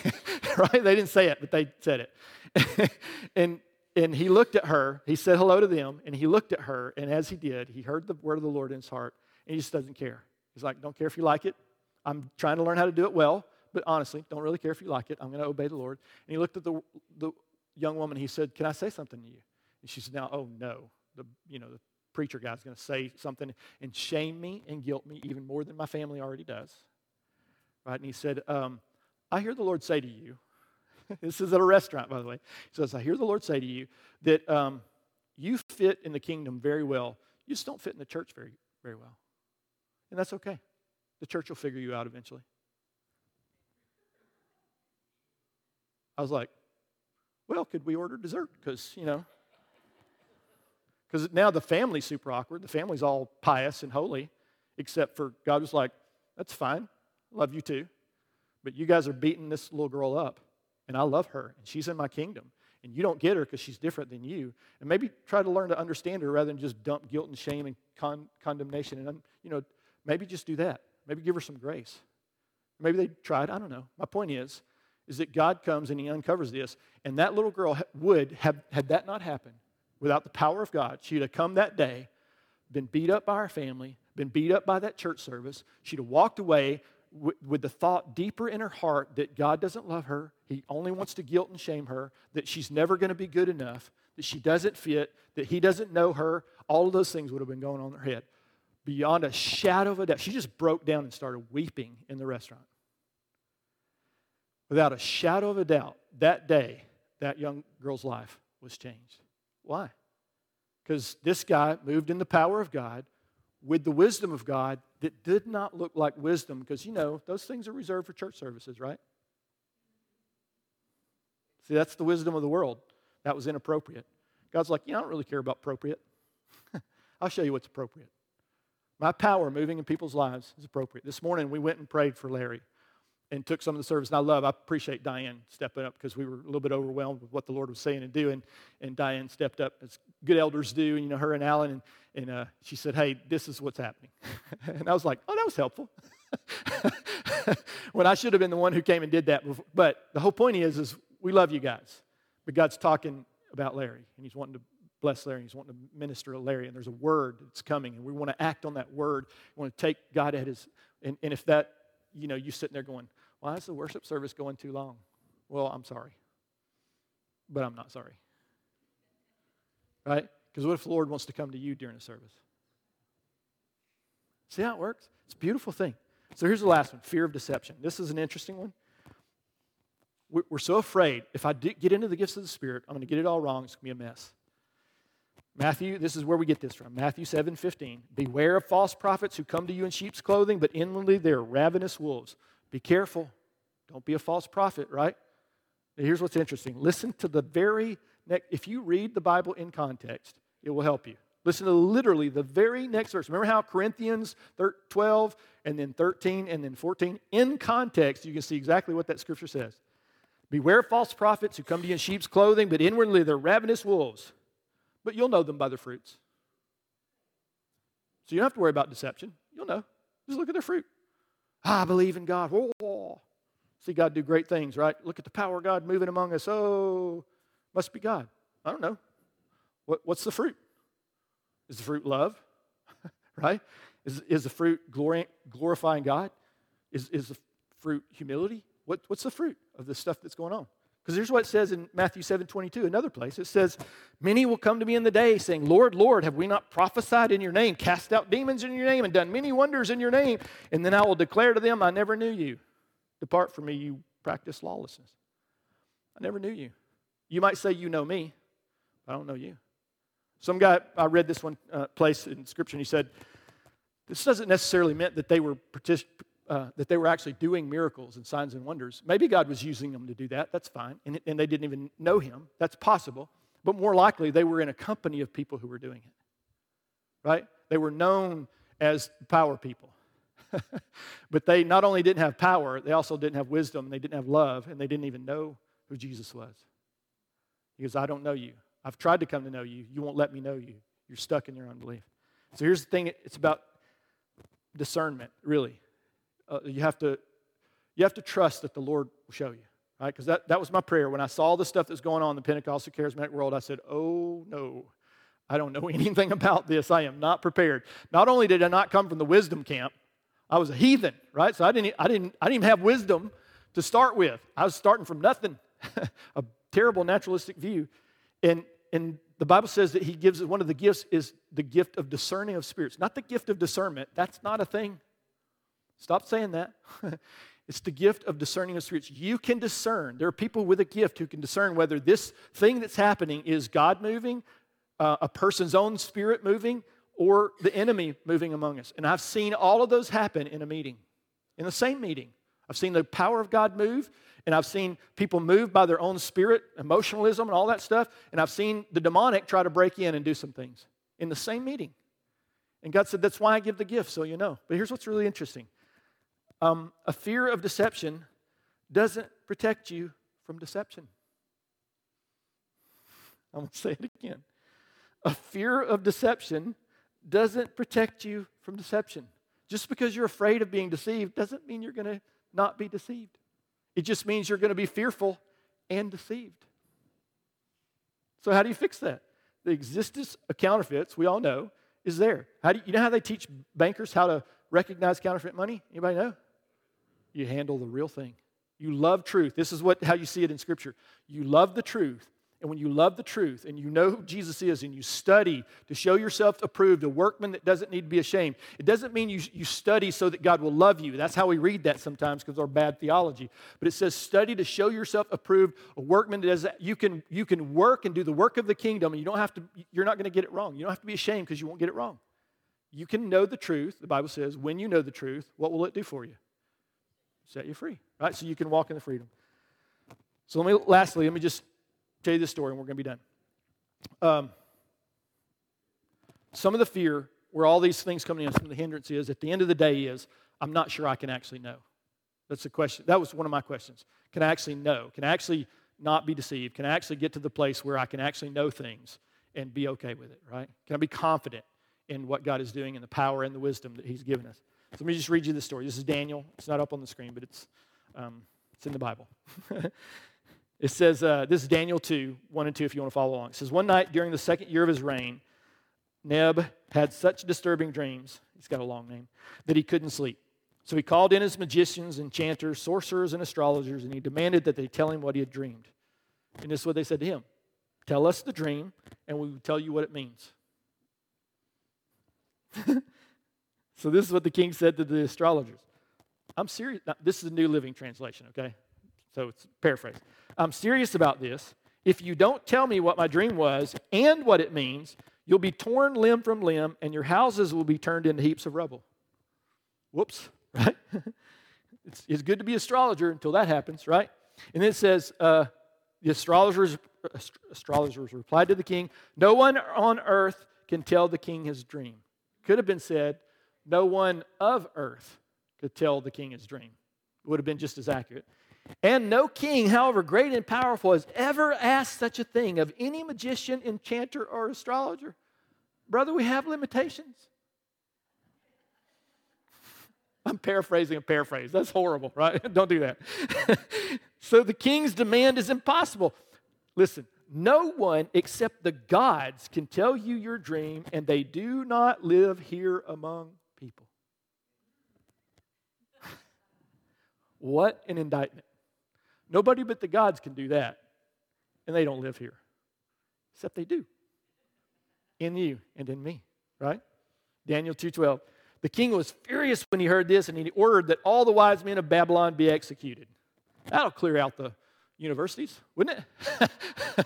right? They didn't say it, but they said it. and and he looked at her. He said hello to them, and he looked at her. And as he did, he heard the word of the Lord in his heart and he just doesn't care. He's like, don't care if you like it. I'm trying to learn how to do it well, but honestly, don't really care if you like it. I'm going to obey the Lord. And he looked at the, the young woman. He said, Can I say something to you? And she said, Now, oh no. The, you know, the preacher guy's going to say something and shame me and guilt me even more than my family already does. Right? And he said, um, I hear the Lord say to you, this is at a restaurant, by the way. He says, I hear the Lord say to you that um, you fit in the kingdom very well. You just don't fit in the church very, very well. And that's okay. The church will figure you out eventually. I was like, well, could we order dessert? Because, you know, because now the family's super awkward. The family's all pious and holy, except for God was like, that's fine. Love you too. But you guys are beating this little girl up, and I love her, and she's in my kingdom. And you don't get her because she's different than you. And maybe try to learn to understand her rather than just dump guilt and shame and con- condemnation. And, you know, Maybe just do that. Maybe give her some grace. Maybe they tried. I don't know. My point is, is that God comes and He uncovers this, and that little girl would have had that not happened without the power of God. She'd have come that day, been beat up by her family, been beat up by that church service. She'd have walked away with, with the thought deeper in her heart that God doesn't love her. He only wants to guilt and shame her. That she's never going to be good enough. That she doesn't fit. That He doesn't know her. All of those things would have been going on in her head beyond a shadow of a doubt. She just broke down and started weeping in the restaurant. Without a shadow of a doubt, that day, that young girl's life was changed. Why? Because this guy moved in the power of God with the wisdom of God that did not look like wisdom, because you know, those things are reserved for church services, right? See, that's the wisdom of the world. That was inappropriate. God's like, yeah, I don't really care about appropriate. I'll show you what's appropriate. My power moving in people's lives is appropriate. This morning we went and prayed for Larry and took some of the service. And I love, I appreciate Diane stepping up because we were a little bit overwhelmed with what the Lord was saying and doing. And Diane stepped up as good elders do, and you know, her and Alan. And, and uh, she said, Hey, this is what's happening. and I was like, Oh, that was helpful. when I should have been the one who came and did that. Before. But the whole point is, is we love you guys. But God's talking about Larry, and He's wanting to bless Larry. He's wanting to minister to Larry, and there's a word that's coming, and we want to act on that word. We want to take God at His, and, and if that, you know, you sitting there going, why is the worship service going too long? Well, I'm sorry. But I'm not sorry. Right? Because what if the Lord wants to come to you during the service? See how it works? It's a beautiful thing. So here's the last one fear of deception. This is an interesting one. We're so afraid if I get into the gifts of the Spirit, I'm going to get it all wrong. It's going to be a mess. Matthew, this is where we get this from. Matthew 7 15. Beware of false prophets who come to you in sheep's clothing, but inwardly they are ravenous wolves. Be careful. Don't be a false prophet, right? here's what's interesting. Listen to the very next, if you read the Bible in context, it will help you. Listen to literally the very next verse. Remember how Corinthians 12 and then 13 and then 14? In context, you can see exactly what that scripture says. Beware false prophets who come to you in sheep's clothing, but inwardly they're ravenous wolves. But you'll know them by their fruits. So you don't have to worry about deception. You'll know. Just look at their fruit. I believe in God. Whoa. See God do great things, right? Look at the power of God moving among us. Oh, must be God. I don't know. What, what's the fruit? Is the fruit love? right? Is, is the fruit glory, glorifying God? Is, is the fruit humility? What, what's the fruit of the stuff that's going on? Because here's what it says in Matthew 7 22, another place. It says, Many will come to me in the day, saying, Lord, Lord, have we not prophesied in your name, cast out demons in your name, and done many wonders in your name? And then I will declare to them, I never knew you. Depart from me, you practice lawlessness. I never knew you. You might say, You know me, I don't know you. Some guy, I read this one uh, place in Scripture, and he said, This doesn't necessarily mean that they were partic- uh, that they were actually doing miracles and signs and wonders. Maybe God was using them to do that. That's fine. And, and they didn't even know Him. That's possible. But more likely, they were in a company of people who were doing it. Right? They were known as power people. but they not only didn't have power, they also didn't have wisdom, and they didn't have love, and they didn't even know who Jesus was. He goes, I don't know you. I've tried to come to know you. You won't let me know you. You're stuck in your unbelief. So here's the thing it's about discernment, really uh, you, have to, you have to trust that the Lord will show you, right? Because that, that was my prayer. When I saw the stuff that's going on in the Pentecostal charismatic world, I said, oh no, I don't know anything about this. I am not prepared. Not only did I not come from the wisdom camp, I was a heathen, right? So I didn't, I didn't, I didn't even have wisdom to start with. I was starting from nothing, a terrible naturalistic view. And, and the Bible says that he gives one of the gifts is the gift of discerning of spirits, not the gift of discernment. That's not a thing. Stop saying that. it's the gift of discerning of spirits. You can discern. There are people with a gift who can discern whether this thing that's happening is God moving, uh, a person's own spirit moving, or the enemy moving among us. And I've seen all of those happen in a meeting, in the same meeting. I've seen the power of God move, and I've seen people move by their own spirit, emotionalism, and all that stuff. And I've seen the demonic try to break in and do some things in the same meeting. And God said, That's why I give the gift, so you know. But here's what's really interesting um, a fear of deception doesn't protect you from deception. I'm going to say it again. A fear of deception doesn't protect you from deception. Just because you're afraid of being deceived doesn't mean you're going to not be deceived. It just means you're going to be fearful and deceived. So, how do you fix that? The existence of counterfeits, we all know, is there. How do you, you know how they teach bankers how to recognize counterfeit money? Anybody know? You handle the real thing. You love truth. This is what, how you see it in Scripture. You love the truth, and when you love the truth and you know who Jesus is and you study to show yourself approved, a workman that doesn't need to be ashamed, it doesn't mean you, you study so that God will love you. That's how we read that sometimes because our bad theology. But it says study to show yourself approved, a workman that does that. You can, you can work and do the work of the kingdom and you don't have to, you're not going to get it wrong. You don't have to be ashamed because you won't get it wrong. You can know the truth. The Bible says when you know the truth, what will it do for you? Set you free, right? So you can walk in the freedom. So let me, lastly, let me just tell you this story and we're going to be done. Um, some of the fear where all these things coming in, some of the hindrance is at the end of the day is I'm not sure I can actually know. That's the question. That was one of my questions. Can I actually know? Can I actually not be deceived? Can I actually get to the place where I can actually know things and be okay with it, right? Can I be confident in what God is doing and the power and the wisdom that He's given us? So let me just read you the story. This is Daniel. It's not up on the screen, but it's, um, it's in the Bible. It says, uh, this is Daniel 2, 1 and 2, if you want to follow along. It says, One night during the second year of his reign, Neb had such disturbing dreams, he's got a long name, that he couldn't sleep. So he called in his magicians, enchanters, sorcerers, and astrologers, and he demanded that they tell him what he had dreamed. And this is what they said to him Tell us the dream, and we will tell you what it means. so this is what the king said to the astrologers. I'm serious. Now, this is a New Living Translation, okay? So it's paraphrased. I'm serious about this. If you don't tell me what my dream was and what it means, you'll be torn limb from limb and your houses will be turned into heaps of rubble. Whoops, right? it's, it's good to be astrologer until that happens, right? And then it says, uh, the astrologers, astrologers replied to the king, No one on earth can tell the king his dream. Could have been said, No one of earth could tell the king his dream. It would have been just as accurate. And no king, however great and powerful, has ever asked such a thing of any magician, enchanter, or astrologer. Brother, we have limitations. I'm paraphrasing a paraphrase. That's horrible, right? Don't do that. so the king's demand is impossible. Listen, no one except the gods can tell you your dream, and they do not live here among people. what an indictment. Nobody but the gods can do that. And they don't live here. Except they do. In you and in me, right? Daniel 2:12. The king was furious when he heard this and he ordered that all the wise men of Babylon be executed. That'll clear out the universities, wouldn't it?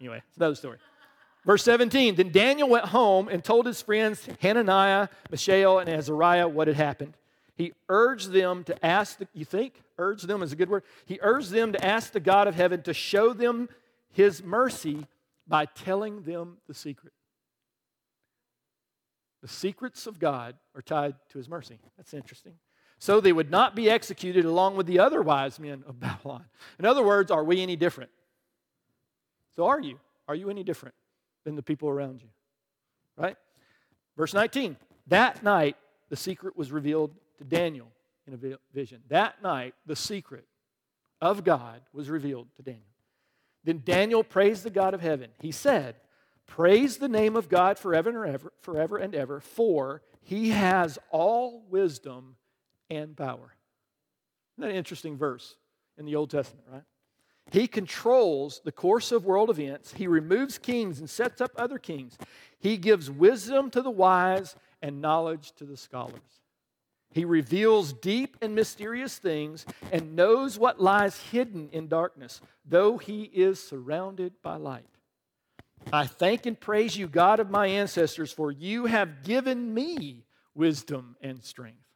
anyway, it's another story. Verse 17 Then Daniel went home and told his friends Hananiah, Mishael, and Azariah what had happened. He urged them to ask, the, you think? Urge them is a good word. He urged them to ask the God of heaven to show them his mercy by telling them the secret. The secrets of God are tied to his mercy. That's interesting. So they would not be executed along with the other wise men of Babylon. In other words, are we any different? So are you? Are you any different than the people around you? Right? Verse 19. That night, the secret was revealed to Daniel in a vision. That night, the secret of God was revealed to Daniel. Then Daniel praised the God of heaven. He said, Praise the name of God forever and ever, forever and ever, for he has all wisdom and power. Isn't that an interesting verse in the Old Testament, right? He controls the course of world events. He removes kings and sets up other kings. He gives wisdom to the wise and knowledge to the scholars. He reveals deep and mysterious things and knows what lies hidden in darkness, though he is surrounded by light. I thank and praise you, God of my ancestors, for you have given me wisdom and strength,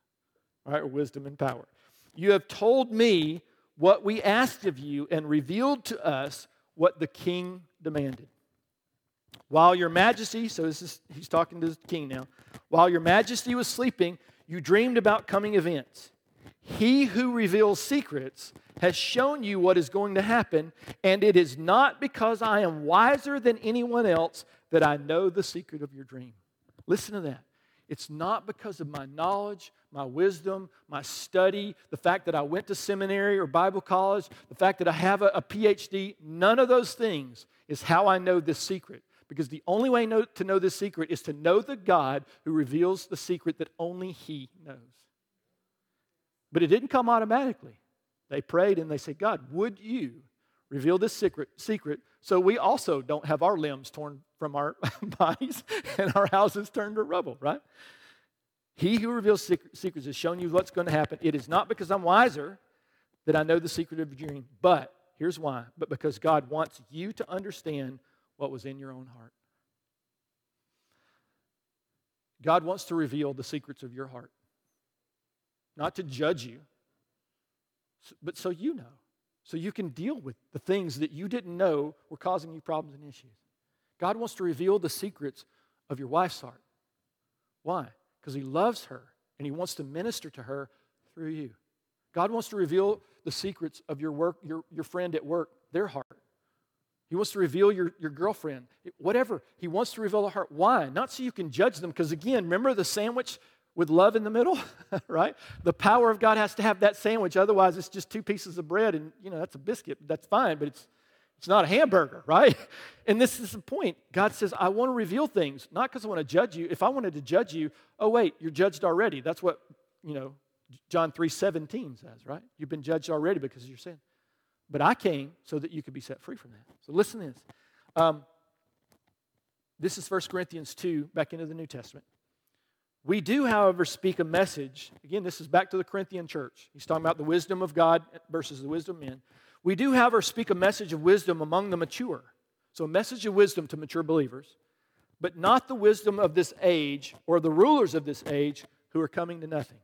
right? Or wisdom and power. You have told me what we asked of you and revealed to us what the king demanded. While your majesty, so this is, he's talking to the king now, while your majesty was sleeping, you dreamed about coming events. He who reveals secrets has shown you what is going to happen, and it is not because I am wiser than anyone else that I know the secret of your dream. Listen to that. It's not because of my knowledge, my wisdom, my study, the fact that I went to seminary or Bible college, the fact that I have a, a PhD. None of those things is how I know this secret. Because the only way know, to know this secret is to know the God who reveals the secret that only He knows. But it didn't come automatically. They prayed and they said, God, would you reveal this secret, secret so we also don't have our limbs torn from our bodies and our houses turned to rubble, right? He who reveals secrets has shown you what's going to happen. It is not because I'm wiser that I know the secret of your dream, but here's why. But because God wants you to understand what was in your own heart. God wants to reveal the secrets of your heart, not to judge you, but so you know, so you can deal with the things that you didn't know were causing you problems and issues. God wants to reveal the secrets of your wife's heart. Why? because he loves her and he wants to minister to her through you. God wants to reveal the secrets of your work, your, your friend at work, their heart. He wants to reveal your, your girlfriend, whatever. He wants to reveal the heart. Why? Not so you can judge them, because again, remember the sandwich with love in the middle, right? The power of God has to have that sandwich. Otherwise, it's just two pieces of bread, and you know that's a biscuit. That's fine, but it's it's not a hamburger, right? And this is the point. God says, I want to reveal things, not because I want to judge you. If I wanted to judge you, oh, wait, you're judged already. That's what, you know, John 3 17 says, right? You've been judged already because of your sin. But I came so that you could be set free from that. So listen to this. Um, this is 1 Corinthians 2, back into the New Testament. We do, however, speak a message. Again, this is back to the Corinthian church. He's talking about the wisdom of God versus the wisdom of men. We do, however, speak a message of wisdom among the mature. So, a message of wisdom to mature believers, but not the wisdom of this age or the rulers of this age who are coming to nothing.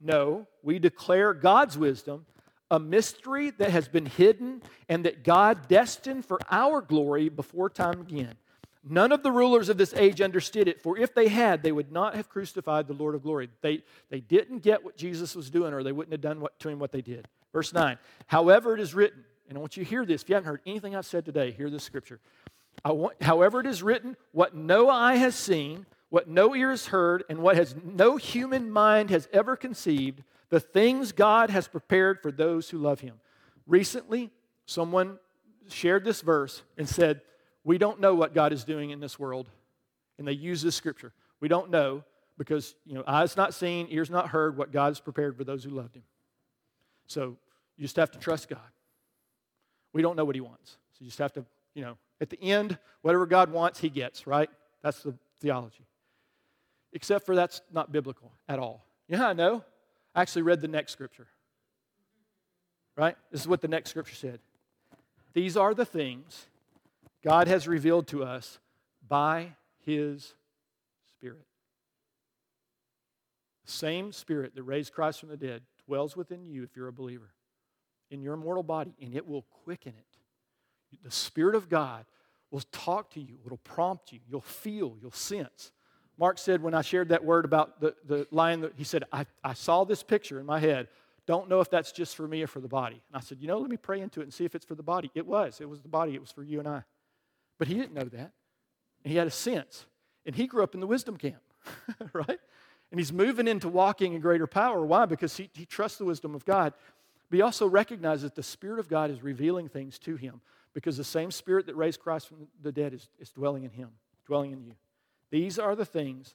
No, we declare God's wisdom, a mystery that has been hidden and that God destined for our glory before time began. None of the rulers of this age understood it, for if they had, they would not have crucified the Lord of glory. They, they didn't get what Jesus was doing, or they wouldn't have done what, to him what they did. Verse 9, however it is written, and I want you to hear this. If you haven't heard anything I've said today, hear this scripture. I Want, however it is written, what no eye has seen, what no ear has heard, and what has no human mind has ever conceived, the things God has prepared for those who love him. Recently, someone shared this verse and said, We don't know what God is doing in this world. And they use this scripture. We don't know because, you know, eyes not seen, ears not heard what God has prepared for those who loved him. So you just have to trust God. We don't know what He wants. So you just have to, you know, at the end, whatever God wants, He gets, right? That's the theology. Except for that's not biblical at all. Know I know? I actually read the next scripture. Right? This is what the next scripture said. These are the things God has revealed to us by His Spirit. The same Spirit that raised Christ from the dead dwells within you if you're a believer, in your mortal body, and it will quicken it. The Spirit of God will talk to you, it'll prompt you, you'll feel, you'll sense. Mark said when I shared that word about the, the lion, that he said, I, I saw this picture in my head. Don't know if that's just for me or for the body. And I said, You know, let me pray into it and see if it's for the body. It was. It was the body. It was for you and I. But he didn't know that. And he had a sense. And he grew up in the wisdom camp, right? And he's moving into walking in greater power. Why? Because he, he trusts the wisdom of God. But he also recognizes that the Spirit of God is revealing things to him because the same Spirit that raised Christ from the dead is, is dwelling in him, dwelling in you. These are the things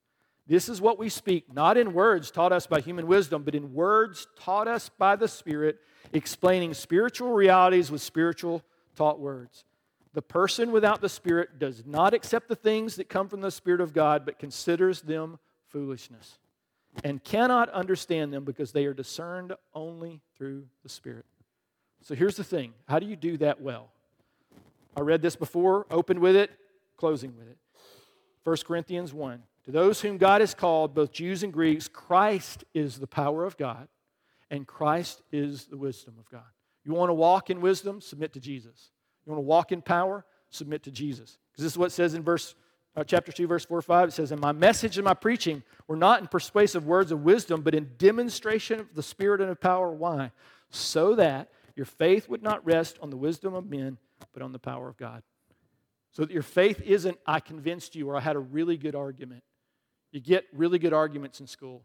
This is what we speak, not in words taught us by human wisdom, but in words taught us by the Spirit, explaining spiritual realities with spiritual taught words. The person without the Spirit does not accept the things that come from the Spirit of God, but considers them foolishness and cannot understand them because they are discerned only through the Spirit. So here's the thing how do you do that well? I read this before, opened with it, closing with it. 1 Corinthians 1. To those whom God has called, both Jews and Greeks, Christ is the power of God, and Christ is the wisdom of God. You want to walk in wisdom? Submit to Jesus. You want to walk in power? Submit to Jesus. Because this is what it says in verse uh, chapter 2, verse 4 5. It says, And my message and my preaching were not in persuasive words of wisdom, but in demonstration of the Spirit and of power. Why? So that your faith would not rest on the wisdom of men, but on the power of God. So that your faith isn't, I convinced you or I had a really good argument. You get really good arguments in school.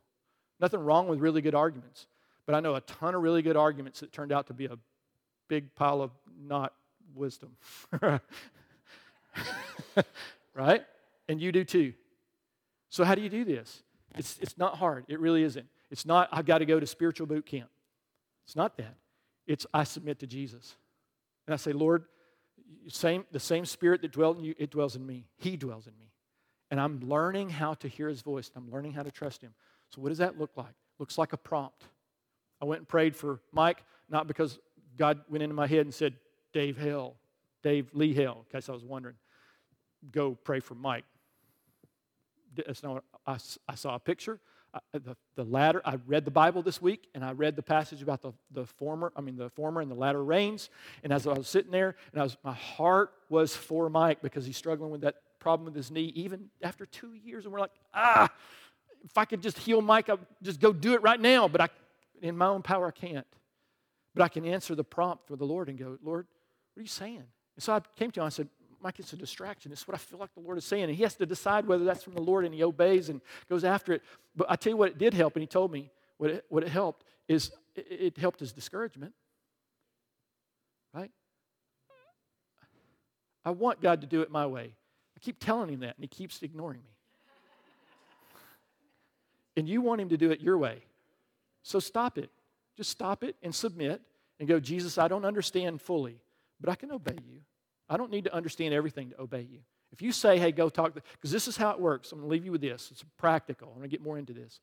Nothing wrong with really good arguments. But I know a ton of really good arguments that turned out to be a big pile of not wisdom. right? And you do too. So, how do you do this? It's, it's not hard. It really isn't. It's not, I've got to go to spiritual boot camp. It's not that. It's, I submit to Jesus. And I say, Lord, same, the same spirit that dwelt in you, it dwells in me. He dwells in me. And I'm learning how to hear his voice. I'm learning how to trust him. So, what does that look like? Looks like a prompt. I went and prayed for Mike, not because God went into my head and said, Dave Hale, Dave Lee Hale, in case I was wondering, go pray for Mike. That's not I, I saw a picture. I, the, the latter, I read the Bible this week and I read the passage about the, the former, I mean, the former and the latter rains. And as I was sitting there, and I was, my heart was for Mike because he's struggling with that problem with his knee even after two years. And we're like, ah, if I could just heal Mike, I'd just go do it right now. But I, in my own power, I can't. But I can answer the prompt for the Lord and go, Lord, what are you saying? And so I came to him, I said, Mike, it's a distraction. It's what I feel like the Lord is saying. And he has to decide whether that's from the Lord and he obeys and goes after it. But I tell you what, it did help, and he told me what it, what it helped is it, it helped his discouragement. Right? I want God to do it my way. I keep telling him that, and he keeps ignoring me. and you want him to do it your way. So stop it. Just stop it and submit and go, Jesus, I don't understand fully, but I can obey you. I don't need to understand everything to obey you. If you say, hey, go talk, to, because this is how it works. I'm going to leave you with this. It's practical. I'm going to get more into this.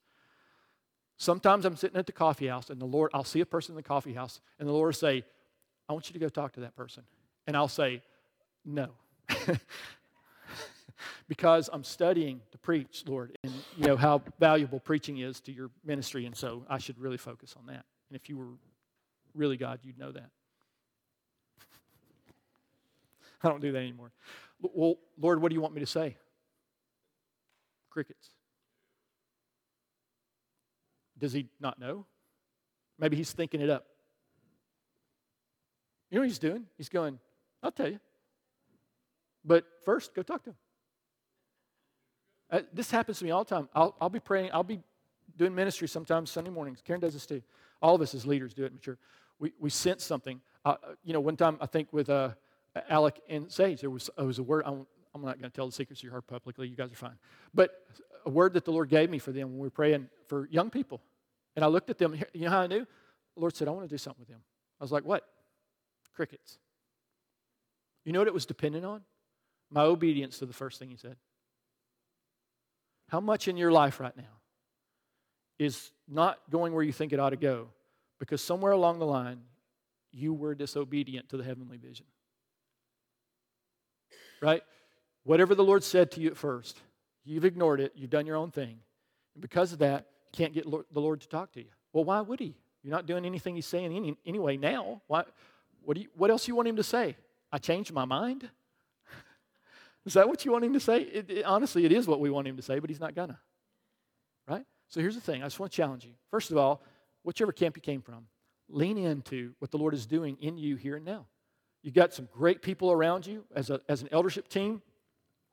Sometimes I'm sitting at the coffee house, and the Lord, I'll see a person in the coffee house, and the Lord will say, I want you to go talk to that person. And I'll say, no. because I'm studying to preach, Lord, and you know how valuable preaching is to your ministry, and so I should really focus on that. And if you were really God, you'd know that. I don't do that anymore. Well, Lord, what do you want me to say? Crickets. Does he not know? Maybe he's thinking it up. You know what he's doing? He's going, I'll tell you. But first, go talk to him. Uh, this happens to me all the time. I'll, I'll be praying, I'll be doing ministry sometimes Sunday mornings. Karen does this too. All of us as leaders do it mature. We, we sense something. Uh, you know, one time I think with uh, Alec and Sage. There was, was a word, I'm, I'm not going to tell the secrets of your heart publicly. You guys are fine. But a word that the Lord gave me for them when we were praying for young people. And I looked at them. You know how I knew? The Lord said, I want to do something with them. I was like, what? Crickets. You know what it was dependent on? My obedience to the first thing he said. How much in your life right now is not going where you think it ought to go because somewhere along the line you were disobedient to the heavenly vision? right? Whatever the Lord said to you at first, you've ignored it, you've done your own thing. And because of that, you can't get the Lord to talk to you. Well, why would He? You're not doing anything He's saying any, anyway now. Why, what, do you, what else you want Him to say? I changed my mind? Is that what you want Him to say? It, it, honestly, it is what we want Him to say, but He's not gonna. Right? So here's the thing I just want to challenge you. First of all, whichever camp you came from, lean into what the Lord is doing in you here and now. You've got some great people around you as, a, as an eldership team.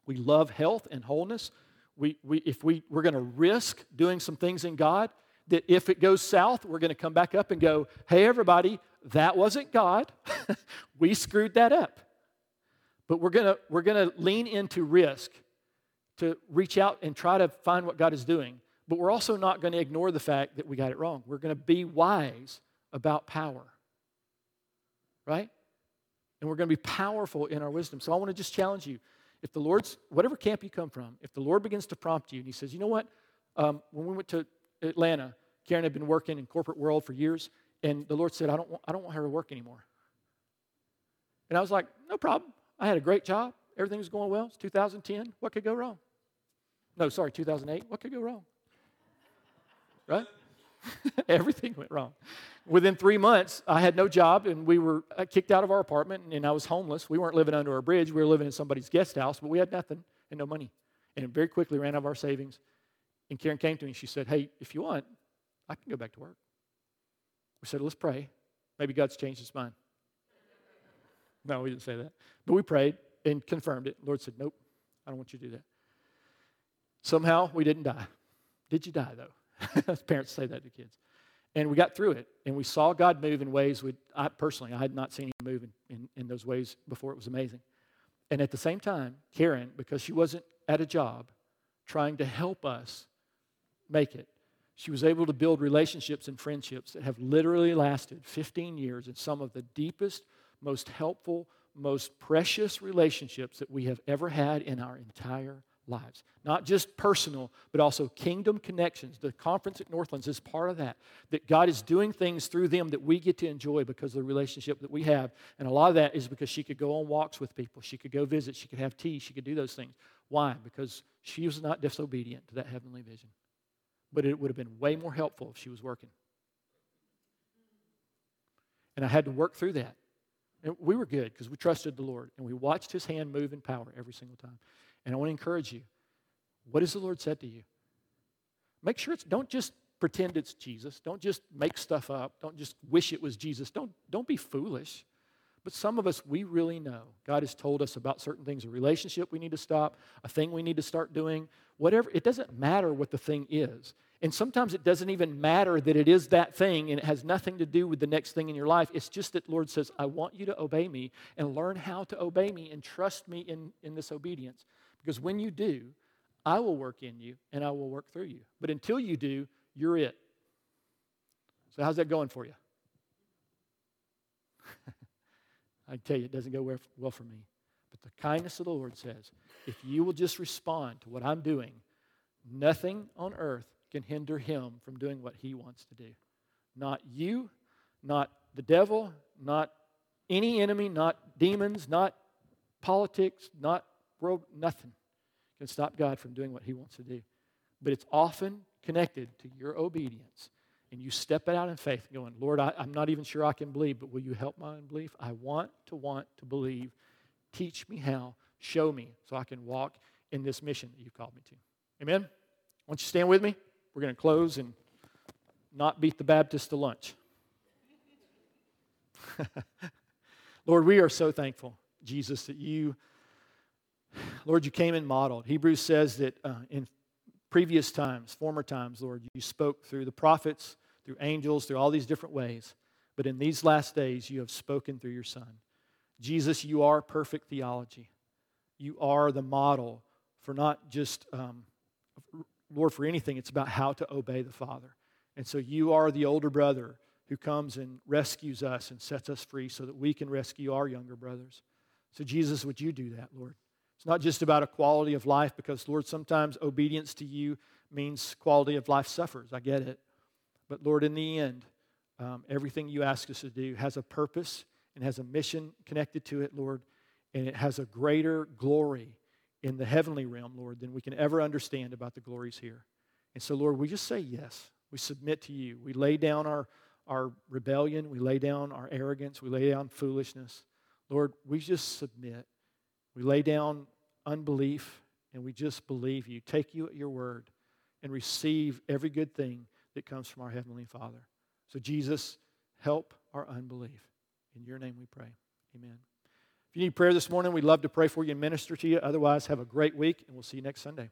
We love health and wholeness. We, we, if we, we're going to risk doing some things in God, that if it goes south, we're going to come back up and go, hey, everybody, that wasn't God. we screwed that up. But we're going to we're going to lean into risk to reach out and try to find what God is doing. But we're also not going to ignore the fact that we got it wrong. We're going to be wise about power. Right? and we're going to be powerful in our wisdom. So I want to just challenge you. If the Lord's, whatever camp you come from, if the Lord begins to prompt you and He says, you know what, um, when we went to Atlanta, Karen had been working in corporate world for years, and the Lord said, I don't, want, I don't want her to work anymore. And I was like, no problem. I had a great job. Everything was going well. It's 2010. What could go wrong? No, sorry, 2008. What could go wrong? Right? Everything went wrong. Within three months, I had no job and we were uh, kicked out of our apartment and I was homeless. We weren't living under a bridge. We were living in somebody's guest house, but we had nothing and no money. And very quickly ran out of our savings. And Karen came to me and she said, Hey, if you want, I can go back to work. We said, Let's pray. Maybe God's changed his mind. No, we didn't say that. But we prayed and confirmed it. The Lord said, Nope, I don't want you to do that. Somehow we didn't die. Did you die, though? Parents say that to kids. And we got through it, and we saw God move in ways we, I personally, I had not seen Him move in, in, in those ways before. It was amazing. And at the same time, Karen, because she wasn't at a job trying to help us make it, she was able to build relationships and friendships that have literally lasted 15 years and some of the deepest, most helpful, most precious relationships that we have ever had in our entire lives. Not just personal, but also kingdom connections. The conference at Northlands is part of that. That God is doing things through them that we get to enjoy because of the relationship that we have. And a lot of that is because she could go on walks with people, she could go visit, she could have tea, she could do those things. Why? Because she was not disobedient to that heavenly vision. But it would have been way more helpful if she was working. And I had to work through that. And we were good because we trusted the Lord and we watched his hand move in power every single time. And I want to encourage you what has the Lord said to you? Make sure it's, don't just pretend it's Jesus. Don't just make stuff up. Don't just wish it was Jesus. Don't, don't be foolish. But some of us, we really know. God has told us about certain things a relationship we need to stop, a thing we need to start doing, whatever. It doesn't matter what the thing is. And sometimes it doesn't even matter that it is that thing and it has nothing to do with the next thing in your life. It's just that Lord says, I want you to obey me and learn how to obey me and trust me in, in this obedience. Because when you do, I will work in you and I will work through you. But until you do, you're it. So, how's that going for you? I tell you, it doesn't go well for me. But the kindness of the Lord says, if you will just respond to what I'm doing, nothing on earth can hinder him from doing what he wants to do. Not you, not the devil, not any enemy, not demons, not politics, not world, nothing can stop God from doing what he wants to do. But it's often connected to your obedience. And you step it out in faith, going, Lord, I, I'm not even sure I can believe, but will you help my unbelief? I want to want to believe. Teach me how. Show me so I can walk in this mission that you've called me to. Amen? Won't you stand with me? We're going to close and not beat the Baptist to lunch. Lord, we are so thankful, Jesus, that you, Lord, you came and modeled. Hebrews says that uh, in previous times, former times, Lord, you spoke through the prophets, through angels, through all these different ways. But in these last days, you have spoken through your Son. Jesus, you are perfect theology. You are the model for not just um, Lord, for anything, it's about how to obey the Father. And so you are the older brother who comes and rescues us and sets us free so that we can rescue our younger brothers. So, Jesus, would you do that, Lord? It's not just about a quality of life because, Lord, sometimes obedience to you means quality of life suffers. I get it. But, Lord, in the end, um, everything you ask us to do has a purpose and has a mission connected to it, Lord, and it has a greater glory in the heavenly realm, Lord, than we can ever understand about the glories here. And so, Lord, we just say yes. We submit to you. We lay down our, our rebellion. We lay down our arrogance. We lay down foolishness. Lord, we just submit. We lay down unbelief and we just believe you. Take you at your word and receive every good thing that comes from our Heavenly Father. So, Jesus, help our unbelief. In your name we pray. Amen. If you need prayer this morning, we'd love to pray for you and minister to you. Otherwise, have a great week, and we'll see you next Sunday.